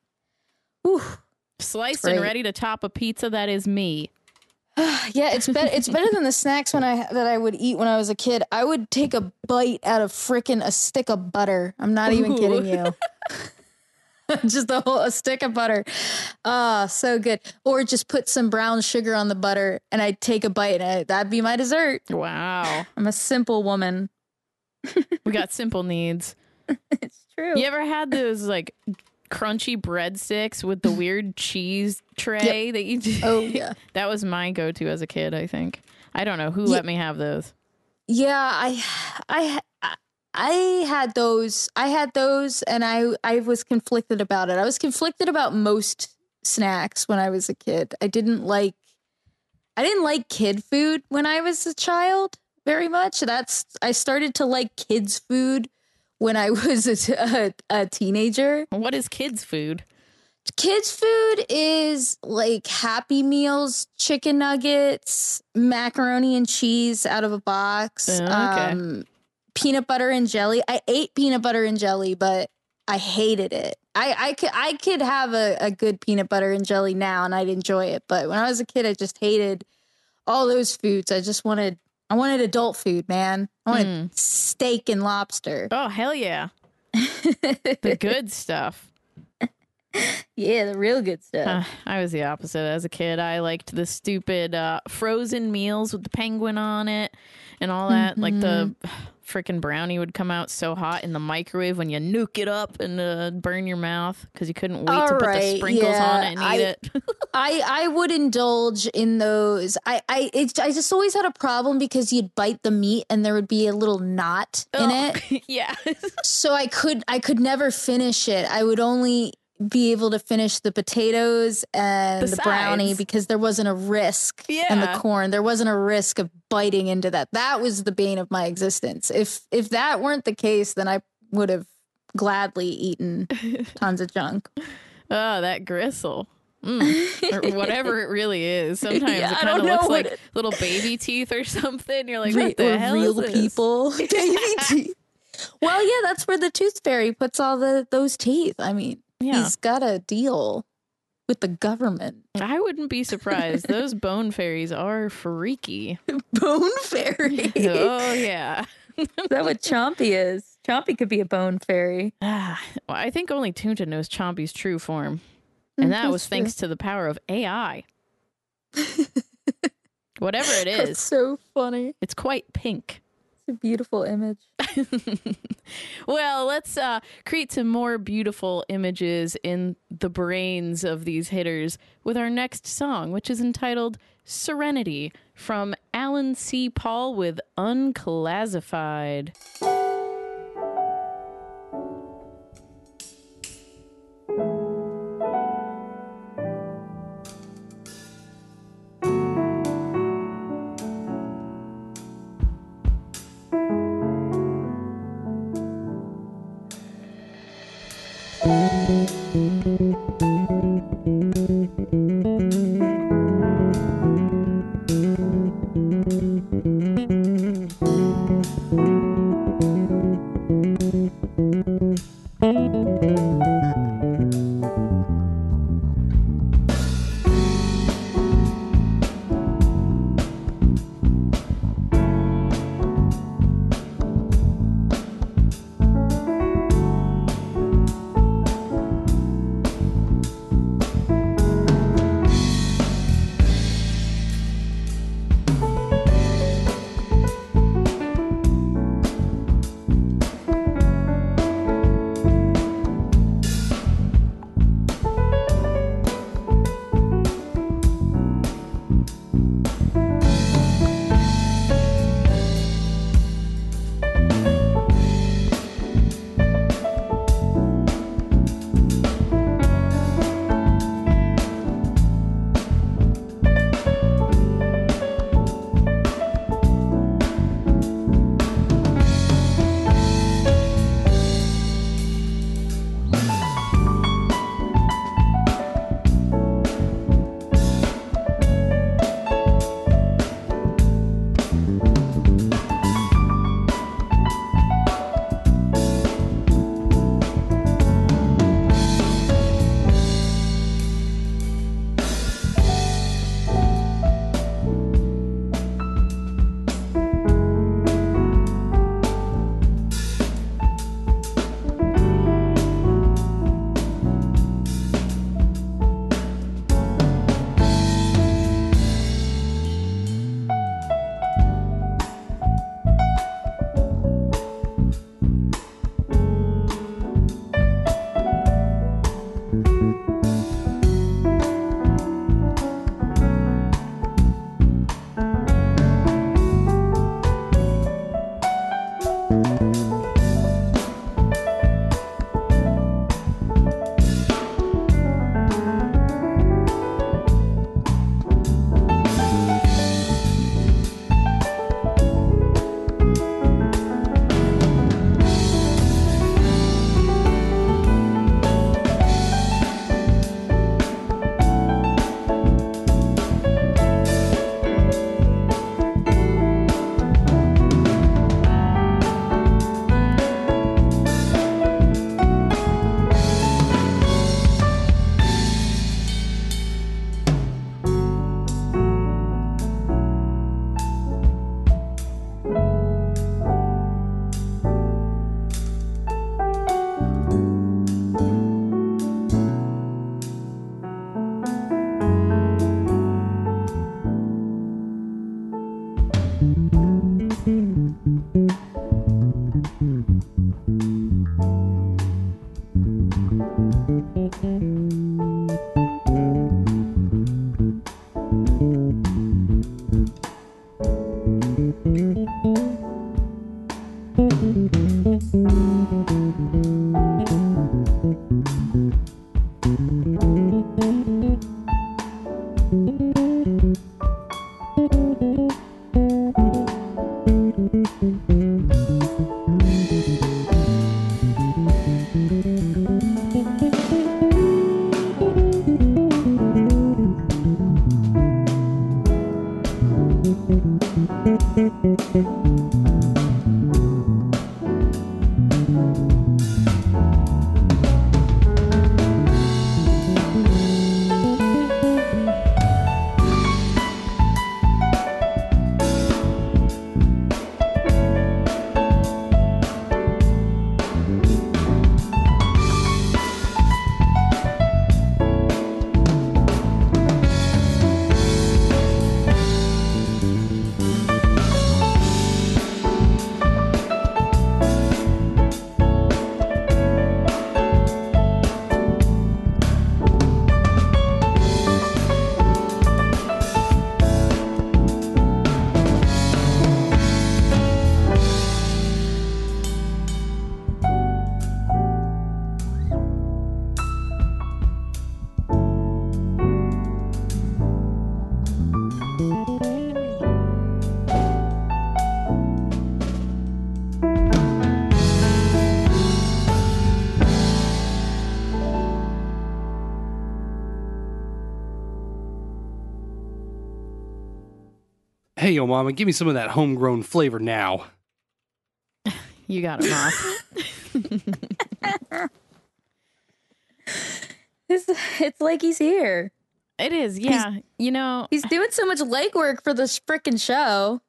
Ooh.
Sliced and ready to top a pizza that is me.
yeah, it's better. It's better than the snacks when I that I would eat when I was a kid. I would take a bite out of frickin' a stick of butter. I'm not even
Ooh.
kidding you. just a whole a stick of butter. Ah, so good. Or just put some brown sugar on the butter, and I'd take a bite, and I, that'd be my dessert.
Wow.
I'm a simple woman.
we got simple needs.
It's true.
You ever had those like crunchy breadsticks with the weird cheese tray that you do?
Oh yeah.
that was my go-to as a kid, I think. I don't know who
Ye-
let me have those.
Yeah, I, I, I had those. I had those, and I, I was conflicted about it. I was conflicted about most snacks when I was a kid. I didn't like, I didn't like kid food when I was a child very much. That's I started to like kids food when I was a, t- a, a teenager.
What is kids food?
kids food is like happy meals chicken nuggets macaroni and cheese out of a box
Oh, okay.
um peanut butter and jelly. I ate peanut butter and jelly but i hated it. I i could i could have a, a good peanut butter and jelly now and i'd enjoy it but when i was a kid i just hated all those foods. I just wanted i wanted adult food man. I wanted steak and lobster.
Oh hell yeah. The good stuff.
Yeah the real good stuff.
Uh, I was the opposite. As a kid, I liked the stupid uh, frozen meals with the penguin on it and all that. Like the freaking brownie would come out so hot in the microwave when you nuke it up and uh, burn your mouth because you couldn't wait to
All
put the
right,
sprinkles on
yeah,
it and eat it.
I I would indulge in those. I I it, I just always had a problem because you'd bite the meat and there would be a little knot in
Oh,
it.
yeah.
so I could I could never finish it. I would only be able to finish the potatoes and
The
the, brownie because there wasn't a risk and the corn. There wasn't a risk of biting into that. That was the bane of my existence. If if that weren't the case, then I would have gladly eaten tons of junk.
Oh, that gristle. Mm. or whatever it really is. Sometimes
Yeah,
it kind of looks like little baby teeth or something. You're like,
Re-
what the hell
real
is
people. Baby teeth. Well, yeah, that's where the tooth fairy puts all the those teeth. I mean,
Yeah.
he's got a deal with the government.
I wouldn't be surprised. Those bone fairies are freaky.
Bone fairy.
oh yeah.
Is that what Chompy is? Chompy could be a bone fairy.
Ah, well, I think only Tjunta knows Chompy's true form. And
Mm,
that
that's
was thanks to the power of AI. Whatever it is, That's
so funny.
it's quite pink.
A beautiful image.
Well, let's uh, create some more beautiful images in the brains of these hitters with our next song, which is entitled Serenity from Allen C. Paul with
Unclazzified. Yo, mama, give me some of that homegrown flavor now.
You got him off.
It's, it's like he's here.
It is, yeah. you know,
He's doing so much legwork for this freaking show.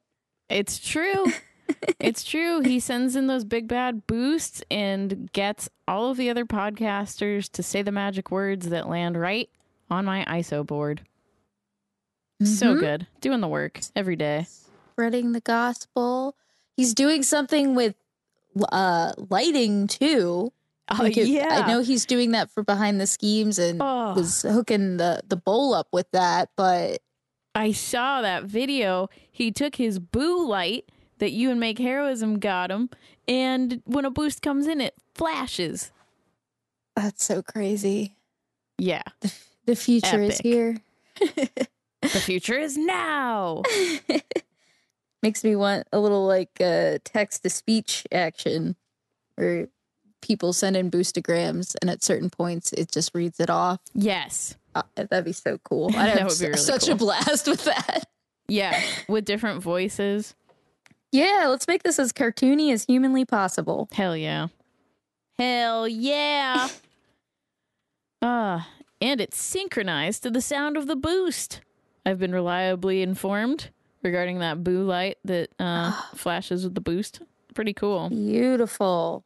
it's true. it's true. He sends in those big bad boosts and gets all of the other podcasters to say the magic words that land right on my ISO board. So
Mhm.
good. Doing the work every day.
Spreading the gospel. He's doing something with uh lighting too.
Oh,
Like it-
yeah.
I know he's doing that for behind the schemes and
Oh.
was hooking the the bowl up with that, but
I saw that video. He took his boo light that you and MakeHeroism got him, and when a boost comes in, it flashes.
that's so crazy.
Yeah.
The future is here.
The future is now.
Makes me want a little like uh, text to speech action where people send in boostograms and at certain points it just reads it off.
Yes.
Uh, that'd be so cool. I'd have
would really
such
cool.
a blast with that.
Yeah. With different voices.
Yeah, let's make this as cartoony as humanly possible.
Hell yeah. Hell yeah. uh, and it's synchronized to the sound of the boost. I've been reliably informed regarding that boo light that uh, flashes with the boost. Pretty cool.
Beautiful.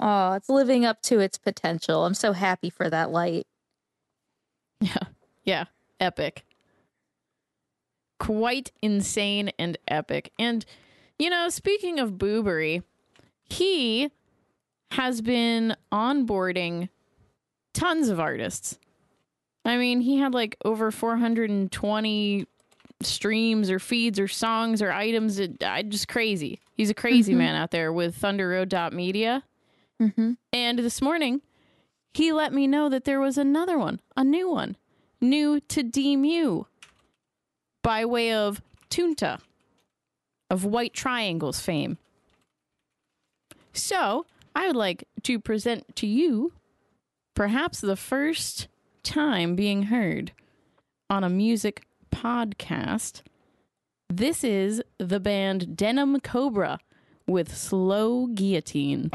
Oh, it's living up to its potential. I'm so happy for that light.
Yeah. Yeah. Epic. Quite insane and epic. And, you know, speaking of Boo-Bury, he has been onboarding tons of artists. I mean, he had like over 420 streams or feeds or songs or items. It, I just crazy. He's a crazy
Mhm.
man out there with Thunder Road Media.
Mm-hmm.
And this morning, he let me know that there was another one, a new one, new to DeMu by way of Tjunta of White Triangles fame. So, I would like to present to you perhaps the first time being heard on a music podcast. This is the band Denim Cobra with Slow Guillotine.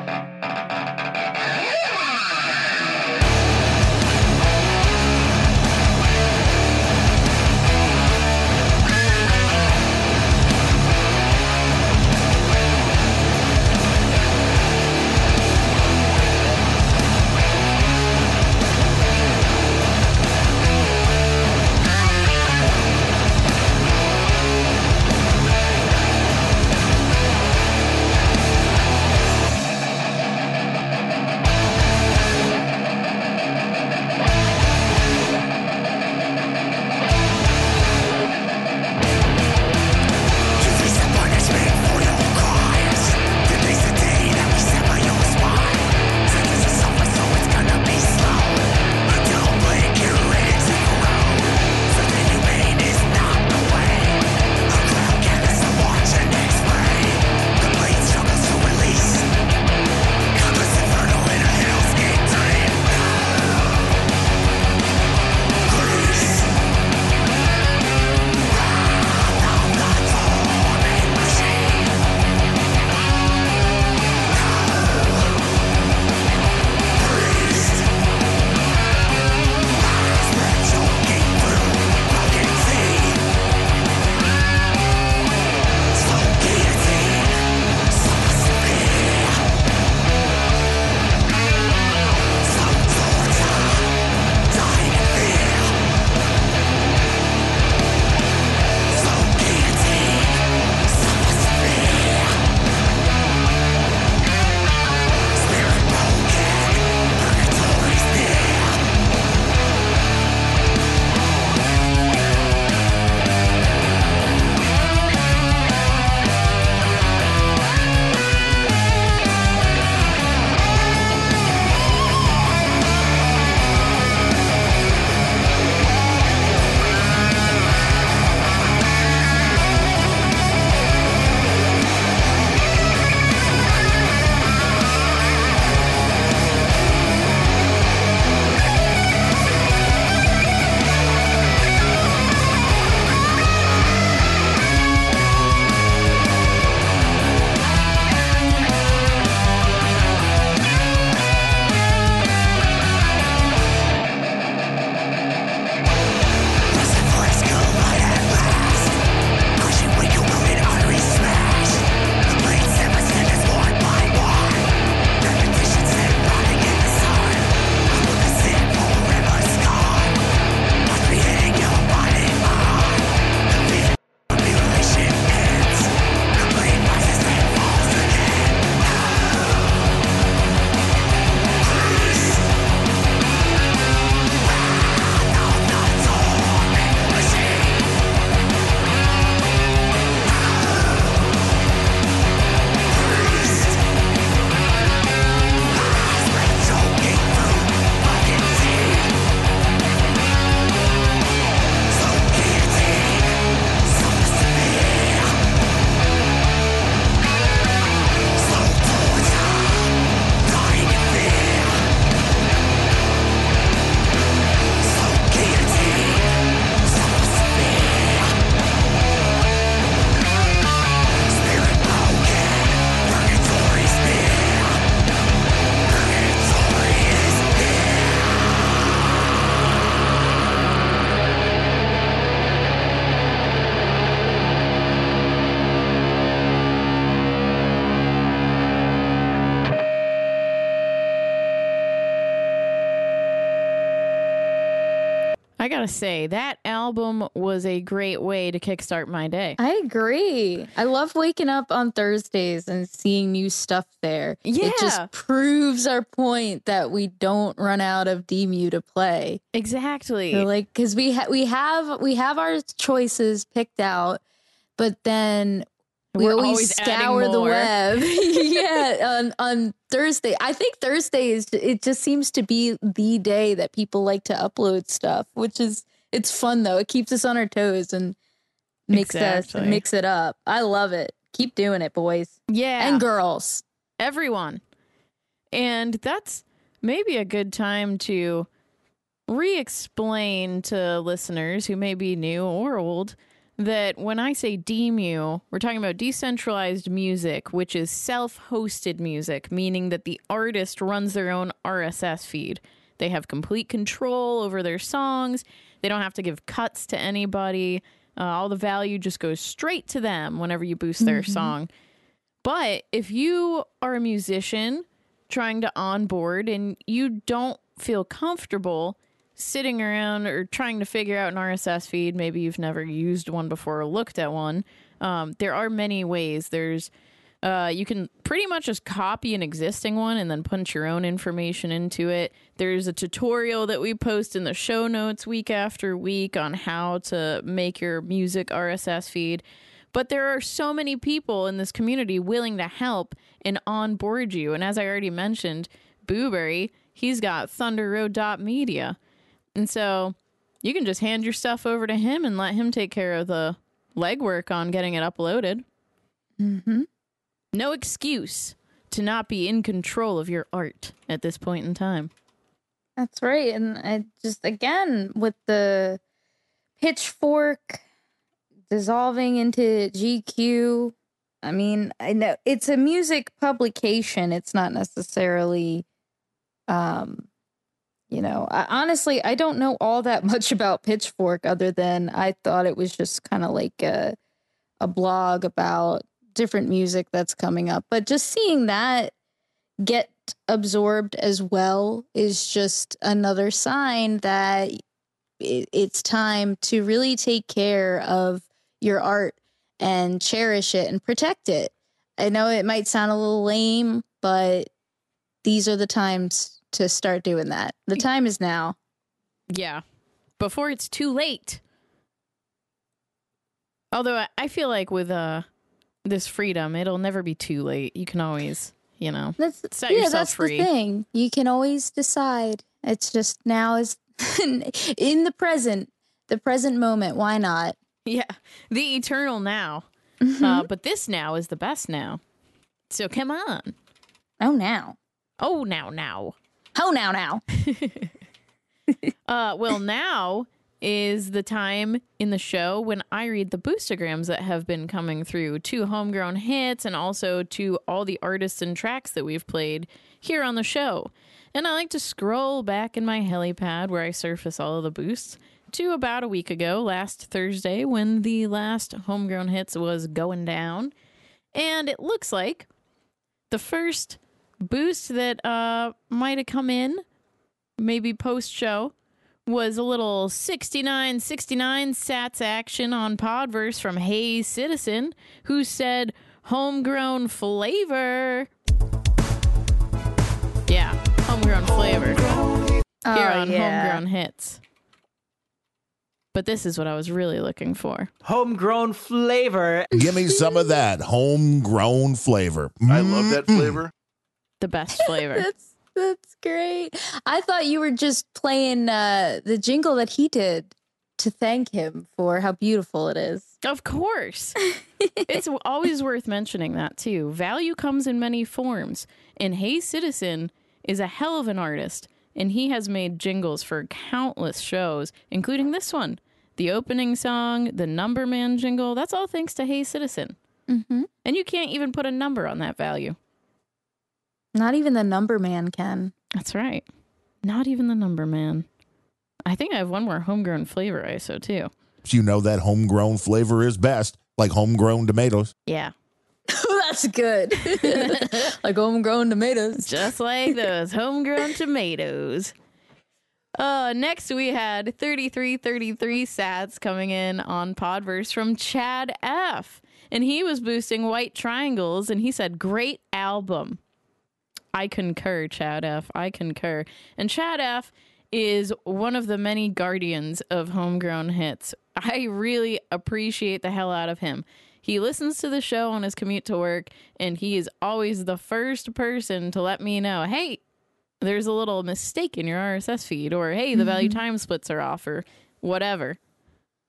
Gotta say, that album was a great way to kickstart my day.
I agree. I love waking up on Thursdays and seeing new stuff there.
Yeah.
It just proves our point that we don't run out of DeMu to play.
Exactly.
So, like cuz we ha- we have we have our choices picked out, but then we
We're
always, scour the web. yeah, on on Thursday. I think Thursday is it just seems to be the day that people like to upload stuff, which is it's fun though. It keeps us on our toes and makes
Exactly.
us mix it up. I love it. Keep doing it, boys
Yeah.
and girls.
everyone. And that's maybe a good time to re explain to listeners who may be new or old that when I say DeMu, we're talking about decentralized music, which is self hosted music, meaning that the artist runs their own RSS feed. They have complete control over their songs, they don't have to give cuts to anybody. Uh, all the value just goes straight to them whenever you boost their
Mhm.
song. But if you are a musician trying to onboard and you don't feel comfortable sitting around or trying to figure out an RSS feed, maybe you've never used one before or looked at one, um, there are many ways. There's uh, you can pretty much just copy an existing one and then punch your own information into it. There's a tutorial that we post in the show notes week after week on how to make your music RSS feed. But there are so many people in this community willing to help and onboard you. And as I already mentioned, Boo-Bury, he's got Thunder Road Media. And so you can just hand your stuff over to him and let him take care of the legwork on getting it uploaded.
Mm-hmm.
No excuse to not be in control of your art at this point in time.
That's right. And I just again with the pitchfork dissolving into GQ. I mean, I know it's a music publication. It's not necessarily um you know, I, honestly, I don't know all that much about Pitchfork other than I thought it was just kind of like a a blog about different music that's coming up. But just seeing that get absorbed as well is just another sign that it, it's time to really take care of your art and cherish it and protect it. I know it might sound a little lame, but these are the times to start doing that. The time is now.
Yeah. Before it's too late. Although I- feel like with uh this freedom, it'll never be too late. You can always, you know,
That's
set
yeah,
yourself
that's
free.
the thing. You can always decide. It's just now is in the present, the present moment. Why not?
Yeah. The eternal now.
Mm-hmm.
Uh, but this now is the best now. So come on.
Oh, now.
Oh, now, now.
Oh, now, now.
Uh, well, now is the time in the show when I read the boostergrams that have been coming through to homegrown hits and also to all the artists and tracks that we've played here on the show. And I like to scroll back in my helipad where I surface all of the boosts to about a week ago, last Thursday, when the last homegrown hits was going down. And it looks like the first boost that uh, might have come in maybe post show was a little 69 69 sats action on Podverse from Hey Citizen, who said homegrown flavor. Yeah, homegrown flavor. Here
Oh,
on
yeah.
Homegrown Hits. But this is what I was really looking for.
Homegrown flavor.
Give me some of that homegrown flavor.
I love that flavor.
The best flavor.
That's that's great. I thought you were just playing uh, the jingle that he did to thank him for how beautiful it is.
Of course. it's always worth mentioning that too. Value comes in many forms, and Hey Citizen is a hell of an artist, and he has made jingles for countless shows, including this one. The opening song, the Number Man jingle, that's all thanks to Hey Citizen.
Mm-hmm.
And you can't even put a number on that value.
Not even the number man can.
That's right. Not even the Number Man. I think I have one more homegrown flavor ISO too.
You know that homegrown flavor is best, like homegrown tomatoes.
Yeah.
That's good. like homegrown tomatoes.
Just like those homegrown tomatoes. Uh, next we had 3333 sats coming in on Podverse from Chad F. And he was boosting White Triangles and he said, Great album. I concur, Chad F. I concur. And Chad F is one of the many guardians of homegrown hits. I really appreciate the hell out of him. He listens to the show on his commute to work, and he is always the first person to let me know, hey, there's a little mistake in your RSS feed, or hey, the value mm-hmm. time splits are off, or whatever.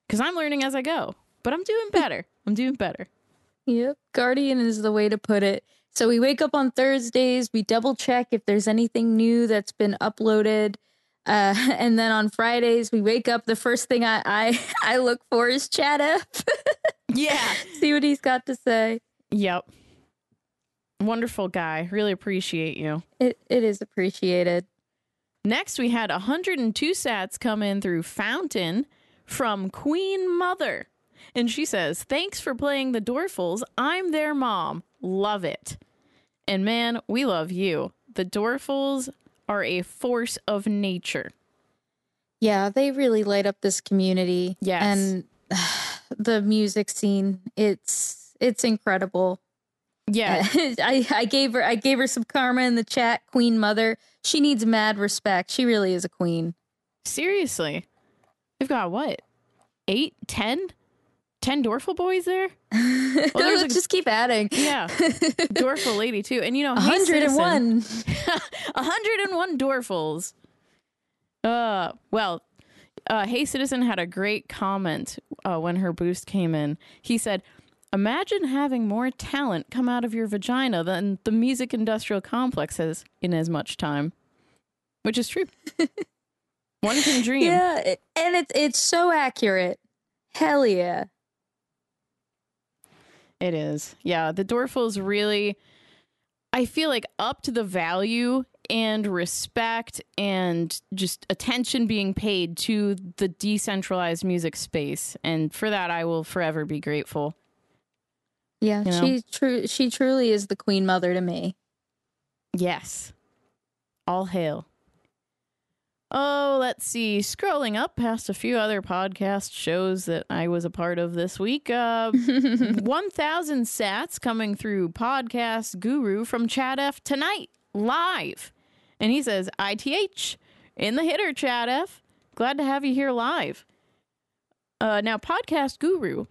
Because I'm learning as I go, but I'm doing better. I'm doing better.
Yep. Guardian is the way to put it. So we wake up on Thursdays, we double check if there's anything new that's been uploaded. Uh, and then on Fridays, we wake up. The first thing I I, I look for is Chad F.
yeah.
See what he's got to say.
Yep. Wonderful guy. Really appreciate you.
It it is appreciated.
Next, we had 102 sats come in through Fountain from Queen Mother. And she says, Thanks for playing the Dorfles. I'm their mom. Love it. And man, we love you. The Dorfles are a force of nature.
Yeah, they really light up this community.
Yes.
And the music scene, it's it's incredible.
Yeah.
I, I gave her I gave her some karma in the chat, Queen Mother. She needs mad respect. She really is a queen.
Seriously. We've got what? Eight, ten? Ten Dorfle boys there? Well, there's a-
just keep adding.
Yeah. Dorfle lady too. And you know,
101.
Citizen- 101 Dorfles. Uh, well, uh, Hey Citizen had a great comment uh, when her boost came in. He said, Imagine having more talent come out of your vagina than the music industrial complex has in as much time. Which is true. One can dream.
Yeah, and it's it's so accurate. Hell yeah.
It is. Yeah, the Dorfles really I feel like up to the value and respect and just attention being paid to the decentralized music space and for that I will forever be grateful.
Yeah,
You know?
she true she truly is the queen mother to me.
Yes. All hail. Oh, let's see. Scrolling up past a few other podcast shows that I was a part of this week. Uh, 1,000 sats coming through Podcast Guru from Chad F tonight, live. And he says, ITH, in the hitter, Chad F. Glad to have you here live. Uh, now, Podcast Guru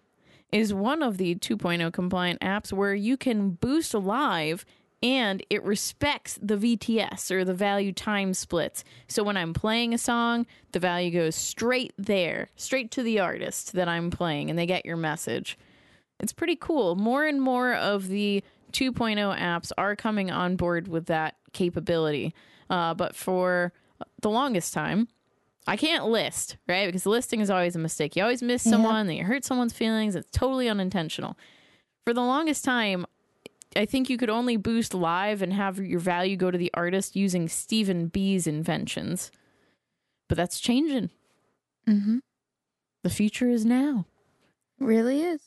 is one of the 2.0 compliant apps where you can boost live and it respects the VTS or the value time splits. So when I'm playing a song, the value goes straight there, straight to the artist that I'm playing, and they get your message. It's pretty cool. More and more of the 2.0 apps are coming on board with that capability. Uh, but for the longest time, I can't list, right? Because listing is always a mistake. You always miss
Yeah.
someone, then you hurt someone's feelings. It's totally unintentional. For the longest time, I think you could only boost live and have your value go to the artist using Stephen B's inventions. But that's changing.
Mm-hmm.
The future is now.
Really is.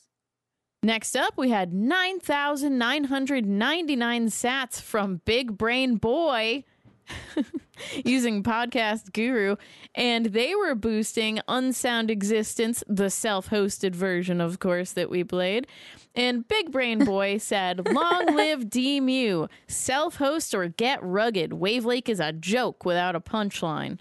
Next up, we had 9,999 sats from Big Brain Boy using Podcast Guru, and they were boosting Unsound Existence, the self hosted version, of course, that we played. And Big Brain Boy said, Long live DeMu, self host or get rugged. Wavlake is a joke without a punchline.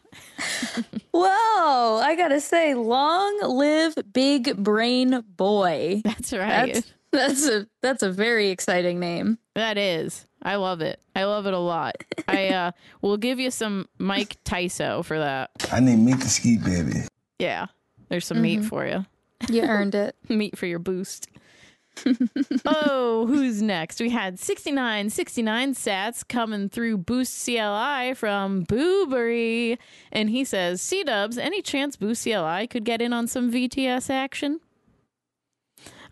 Whoa, I gotta say, long live Big Brain Boy.
That's right.
That's, that's a that's a very exciting name.
That is. I love it. I love it a lot. I uh will give you some Mike Tyso for that.
I need meat to ski, baby.
Yeah. There's some meat
Mhm.
for you.
You earned it.
meat for your boost. oh, who's next? We had 69, 69 sats coming through Boost CLI from Boo-Bury. And he says, C dubs, any chance Boost CLI could get in on some VTS action?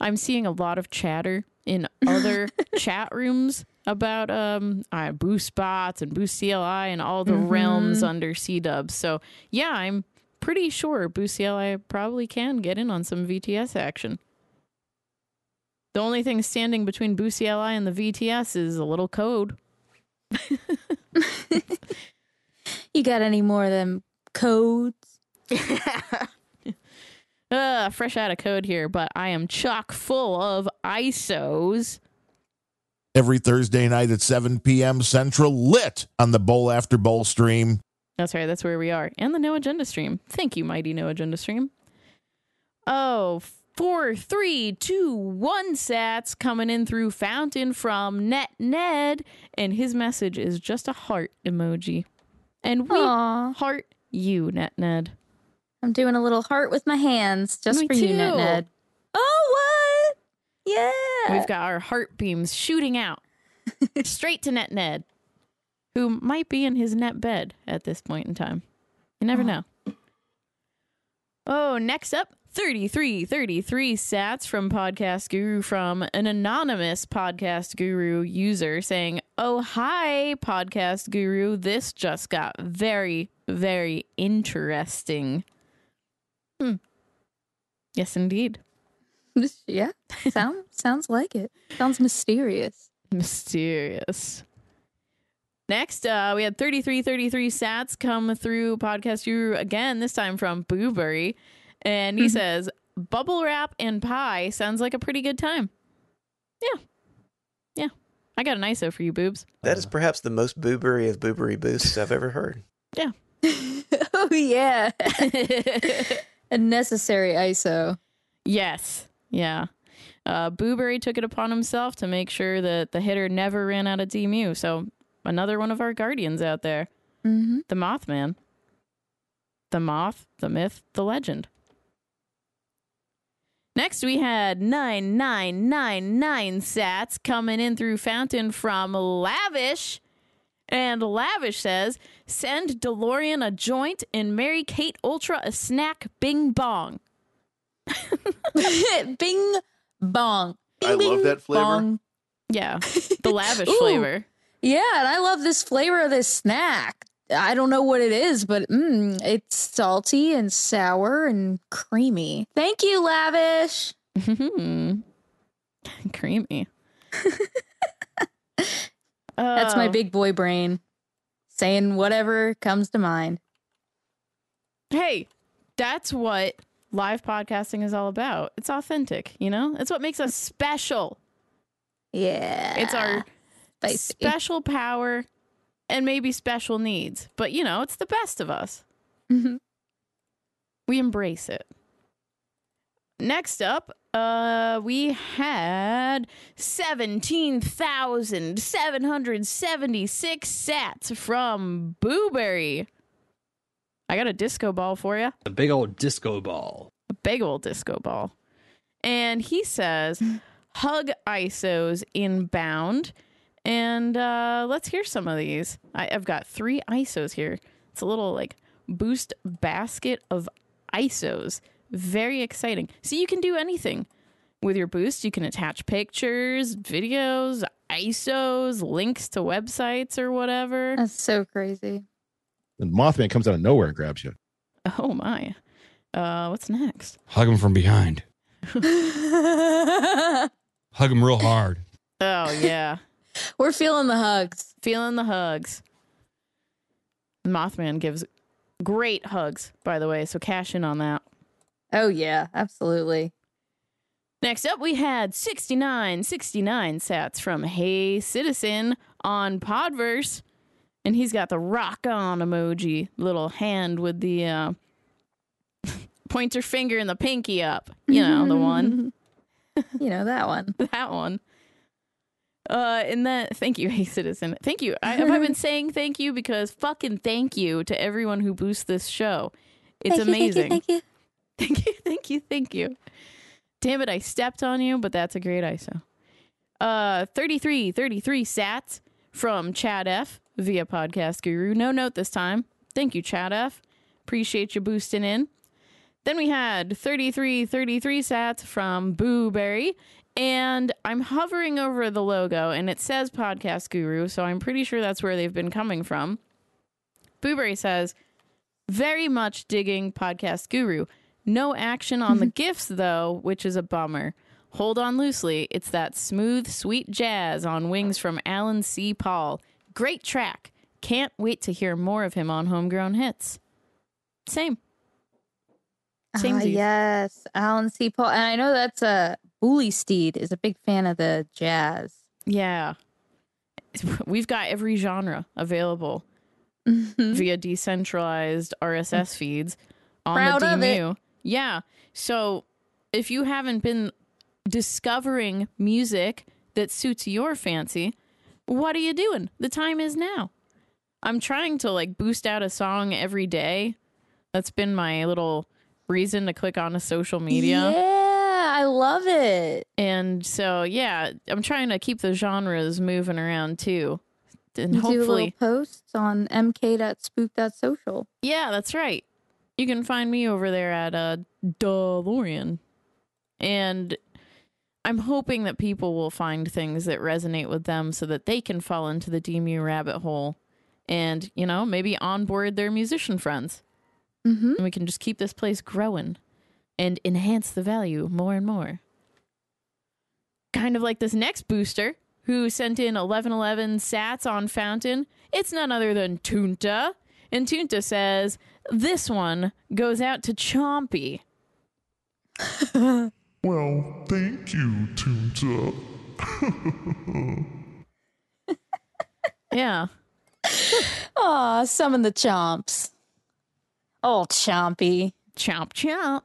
I'm seeing a lot of chatter in other chat rooms about um uh, Boost bots and Boost CLI and all the
Mhm.
realms under C dubs. So yeah, I'm pretty sure Boost CLI probably can get in on some VTS action. The only thing standing between Boost CLI and the VTS is a little code.
You got any more of them codes.
uh, fresh out of code here, but I am chock full of ISOs.
Every Thursday night at 7 p.m. Central, lit on the Bowl After Bowl stream.
That's right. That's where we are. And the No Agenda stream. Thank you, mighty No Agenda stream. Oh, four, three, two, one sats coming in through Fountain from Net Ned. And his message is just a heart emoji. And we
Aw.
heart you, Net Ned.
I'm doing a little heart with my hands just
Me
for you,
too.
Ned Ned. Oh, what? Yeah.
We've got our heart beams shooting out straight to Net Ned, who might be in his net bed at this point in time. You never oh. know. Oh, next up, 3333 sats from Podcast Guru from an anonymous Podcast Guru user saying, Oh, hi, Podcast Guru. This just got very, very interesting. Hmm. Yes, indeed.
yeah. Sound, sounds like it. Sounds mysterious.
Mysterious. Next, uh, we had 3333 sats come through Podcast Guru again, this time from Boo-Bury. And he says, Bubble wrap and pie sounds like a pretty good time. Yeah. Yeah. I got an ISO for you, boobs.
That is perhaps the most boobery of boobery boosts I've ever heard.
Yeah.
oh, yeah. a necessary ISO.
Yes. Yeah. Uh, Boo-Bury took it upon himself to make sure that the hitter never ran out of DeMu. So another one of our guardians out there.
Mm-hmm.
The Mothman. The Moth, the Myth, the Legend. Next, we had 9999 sats coming in through Fountain from Lavish. And Lavish says, send DuhLaurien a joint and Mary Kate Ultra a snack bing bong.
Bing bong.
I love that flavor.
Bong.
Yeah, the lavish
Ooh.
flavor.
Yeah, and I love this flavor of this snack. I don't know what it is, but mm, it's salty and sour and creamy. Thank you, Lavish.
Creamy.
That's my
Oh.
big boy brain saying whatever comes to mind.
Hey, that's what live podcasting is all about. It's authentic, you know? It's what makes us special.
Yeah.
It's our
Spicy.
special power and maybe special needs. But, you know, it's the best of us.
Mhm.
We embrace it. Next up, uh, we had 17,776 sats from Boo-Bury. I got a disco ball for you.
A big old disco ball.
a big old disco ball. And he says, hug ISOs inbound. And uh, let's hear some of these. I, I've got three ISOs here. It's a little like boost basket of ISOs. Very exciting. So you can do anything with your boost. You can attach pictures, videos, ISOs, links to websites or whatever.
That's so crazy.
And Mothman comes out of nowhere and grabs you.
Oh my. Uh, what's next?
Hug him from behind. Hug him real hard.
Oh yeah.
We're feeling the hugs.
Feeling the hugs. Mothman gives great hugs, by the way, so cash in on that.
Oh yeah, absolutely.
Next up, we had 69, 69 sats from Hey Citizen on Podverse. And he's got the rock on emoji, little hand with the uh, pointer finger and the pinky up. You know, the one.
you know that one.
that one. Uh, and then thank you, Hey Citizen. Thank you. I, have I been saying thank you because fucking thank you to everyone who boosts this show. It's
Thank you, thank you,
amazing.
thank you.
Thank you, thank you, thank you. Damn it, I stepped on you, but that's a great ISO. Uh 33, 33 sats from Chad F via Podcast Guru. No note this time. Thank you, Chad F. Appreciate you boosting in. Then we had 33, 33 sats from Boo-Bury. And I'm hovering over the logo and it says Podcast Guru, so I'm pretty sure that's where they've been coming from. Boo-Bury says, very much digging Podcast Guru. No action on the gifts, though, which is a bummer. Hold on loosely. It's that smooth, sweet jazz on wings from Allen C. Paul. Great track. Can't wait to hear more of him on Homegrown Hits. Same.
Same.
Samesies.
yes, Allen C. Paul, and I know that's a Bully Steed is a big fan of the jazz.
Yeah. We've got every genre available
Mm-hmm.
via decentralized RSS feeds on
Proud
the. DeMu. Yeah. So if you haven't been discovering music that suits your fancy, what are you doing? The time is now. I'm trying to like boost out a song every day. That's been my little reason to click on a social media.
Yeah, I love it.
And so, yeah, I'm trying to keep the genres moving around too. And
do little
hopefully,
posts on mk.spook.social.
yeah, that's right. You can find me over there at uh, DuhLaurien. And I'm hoping that people will find things that resonate with them so that they can fall into the DeMu rabbit hole and, you know, maybe onboard their musician friends.
Mm-hmm.
And we can just keep this place growing and enhance the value more and more. Kind of like this next booster who sent in 1111 sats on Fountain. It's none other than Tjunta. And Tjunta says, This one goes out to Chompy.
Well, thank you, Tjunta.
Yeah.
Aw, summon the chomps. Oh, chompy.
Chomp chomp.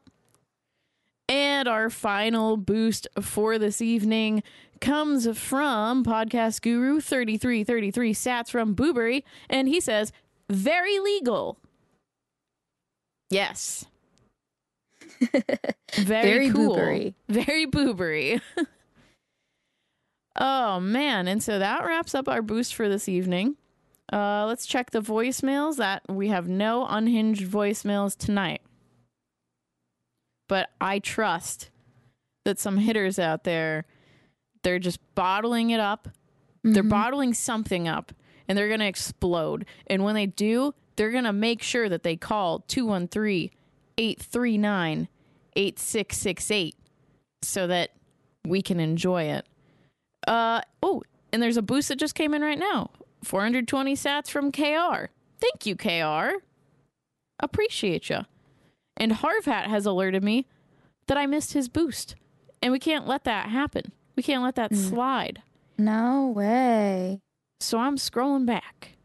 And our final boost for this evening comes from podcast guru 3333 sats from Boo-Bury. And he says, very legal. Yes. Very,
Very
cool.
boobery.
Very boobery. oh, man. And so that wraps up our boost for this evening. Uh, let's check the voicemails. That we have no unhinged voicemails tonight. But I trust that some hitters out there, they're just bottling it up. They're bottling something up and they're going to explode. And when they do, they're going to make sure that they call 213 839 8668 so that we can enjoy it. Uh oh, and there's a boost that just came in right now. 420 sats from KR. Thank you, KR. Appreciate you. And Harvat has alerted me that I missed his boost. And we can't let that happen. We can't let that slide.
No way.
So I'm scrolling back.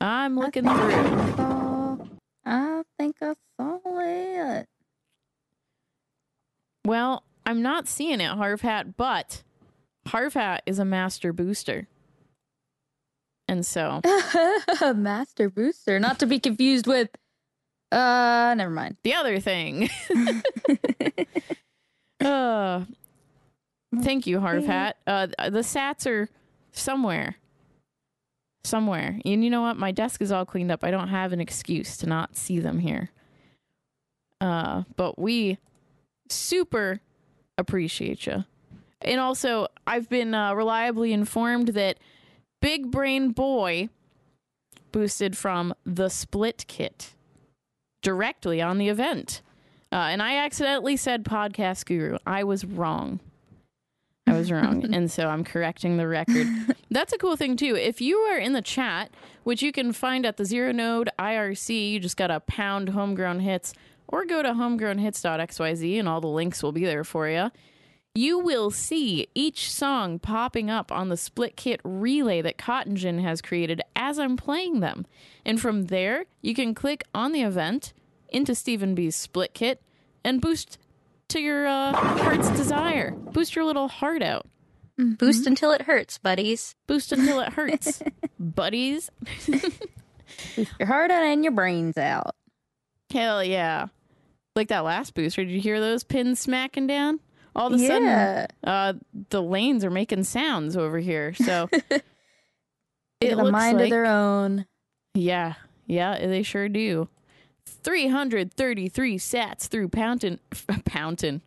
I'm looking through.
Saw, I think I saw it.
Well, I'm not seeing it, Harvat, but Harvat is a master booster. And so,
Master Booster, not to be confused with. Uh, never mind.
the other thing. uh, thank you, Harvat. Uh, the sats are somewhere. Somewhere. And you know what? My desk is all cleaned up. I don't have an excuse to not see them here. Uh, but we super appreciate you. And also, I've been uh, reliably informed that Big Brain Boy boosted from the Split Kit directly on the event. Uh, and I accidentally said podcast guru. I was wrong. I was wrong. and so I'm correcting the record. That's a cool thing, too. If you are in the chat, which you can find at the Zero Node IRC, you just got to pound homegrown hits or go to homegrownhits.xyz and all the links will be there for you. You will see each song popping up on the split kit relay that Cotton Gin has created as I'm playing them. And from there, you can click on the event into Stephen B's split kit and boost to your uh, heart's desire. Boost your little heart out.
Boost until it hurts, buddies.
Boost until it hurts, buddies.
Your heart out and your brains out.
Hell yeah. Like that last booster. Did you hear those pins smacking down? All of a
Yeah.
sudden, uh, the lanes are making sounds over here. So
They
it
got a
looks
mind
like,
of their own.
Yeah, yeah, they sure do. 333 sats through Pountain, Pountain,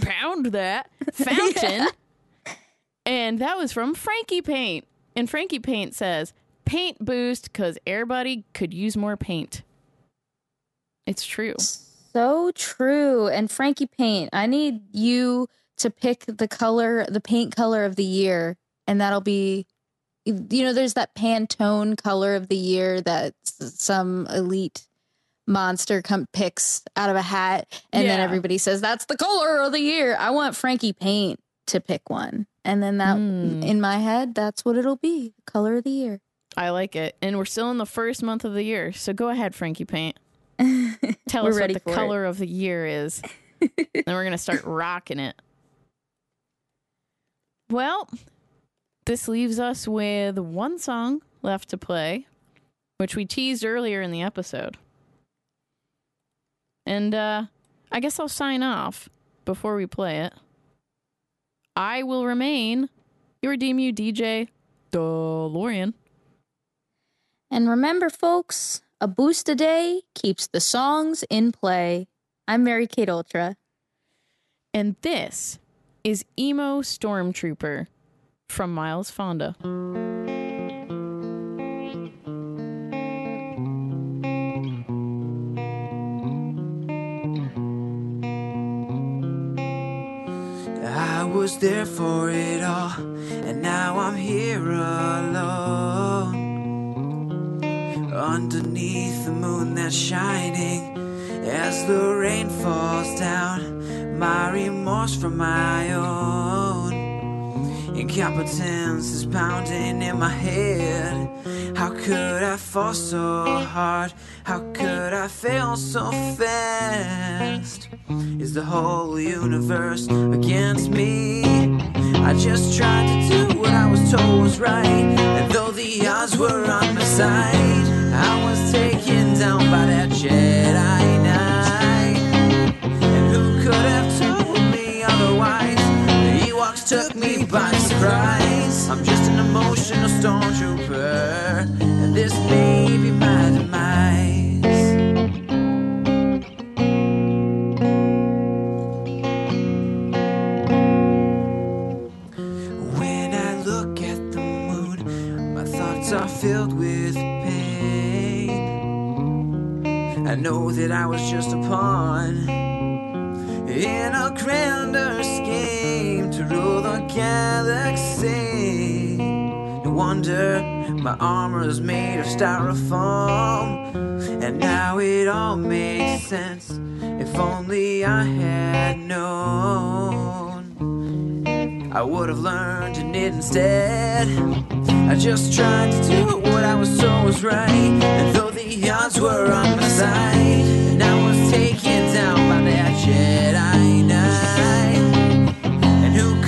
pound that fountain. and that was from Frankie Paint. And Frankie Paint says, paint boost because everybody could use more paint. It's true.
So true. And Frankie Paint, I need you to pick the color, the paint color of the year, and that'll be you know, there's that Pantone color of the year that some elite monster come picks out of a hat and then everybody says that's the color of the year. I want Frankie Paint to pick one. And then that
Hmm.
in my head, that's what it'll be. Color of the year.
I like it. And we're still in the first month of the year. So go ahead, Frankie Paint. Tell us what the
for it.
color of the year is. then we're going to start rocking it. Well, this leaves us with one song left to play, which we teased earlier in the episode. And uh, I guess I'll sign off before we play it. I will remain your DeMu DJ, DuhLaurien.
And remember, folks, a boost a day keeps the songs in play. I'm Mary Kate Ultra.
And this is Emo Stormtrooper from Miles Fonda.
Was there for it all, and now I'm here alone. Underneath the moon that's shining, as the rain falls down, my remorse for my own. Incompetence is pounding in my head. How could I fall so hard? How could I fail so fast? Is the whole universe against me? I just tried to do what I was told was right. And though the odds were on my side, I was taken down by that Jedi surprise. I'm just an emotional stormtrooper, and this may be my demise. When I look at the moon, my thoughts are filled with pain. I know that I was just a pawn in a grander scheme rule the galaxy. No wonder my armor is made of styrofoam, and now it all makes sense. If only I had known. I would have learned it instead. I just tried to do what I was told was right. And though the odds were on my side, and I was taken down by that Jedi. And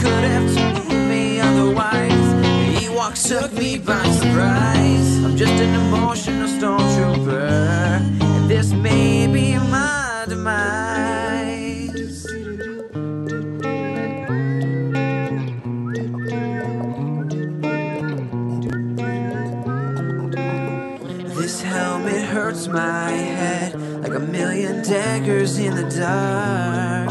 could have told me otherwise? The Ewoks took me by surprise. I'm just an emotional stormtrooper, and this may be my demise. This helmet hurts my head like a million daggers in the dark.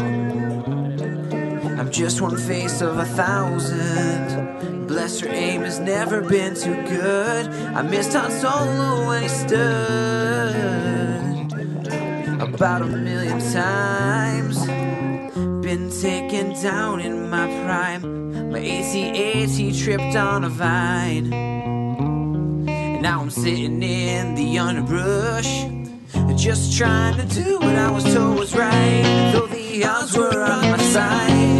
Just one face of a thousand. Bless her aim has never been too good. I missed Han Solo when he stood about a million times. Been taken down in my prime. My AT-AT tripped on a vine. And now I'm sitting in the underbrush, just trying to do what I was told was right. Though the odds were on my side,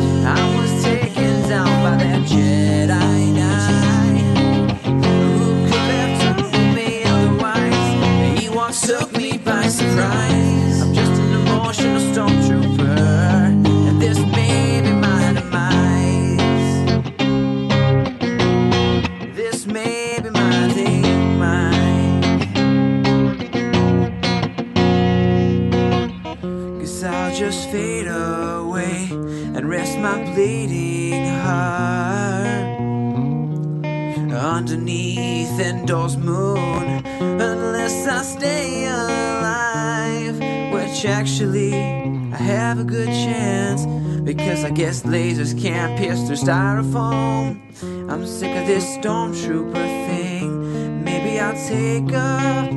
Took me by surprise. Endor's moon. Unless I stay alive, which actually I have a good chance. Because I guess lasers can't pierce through styrofoam. I'm sick of this stormtrooper thing. Maybe I'll take up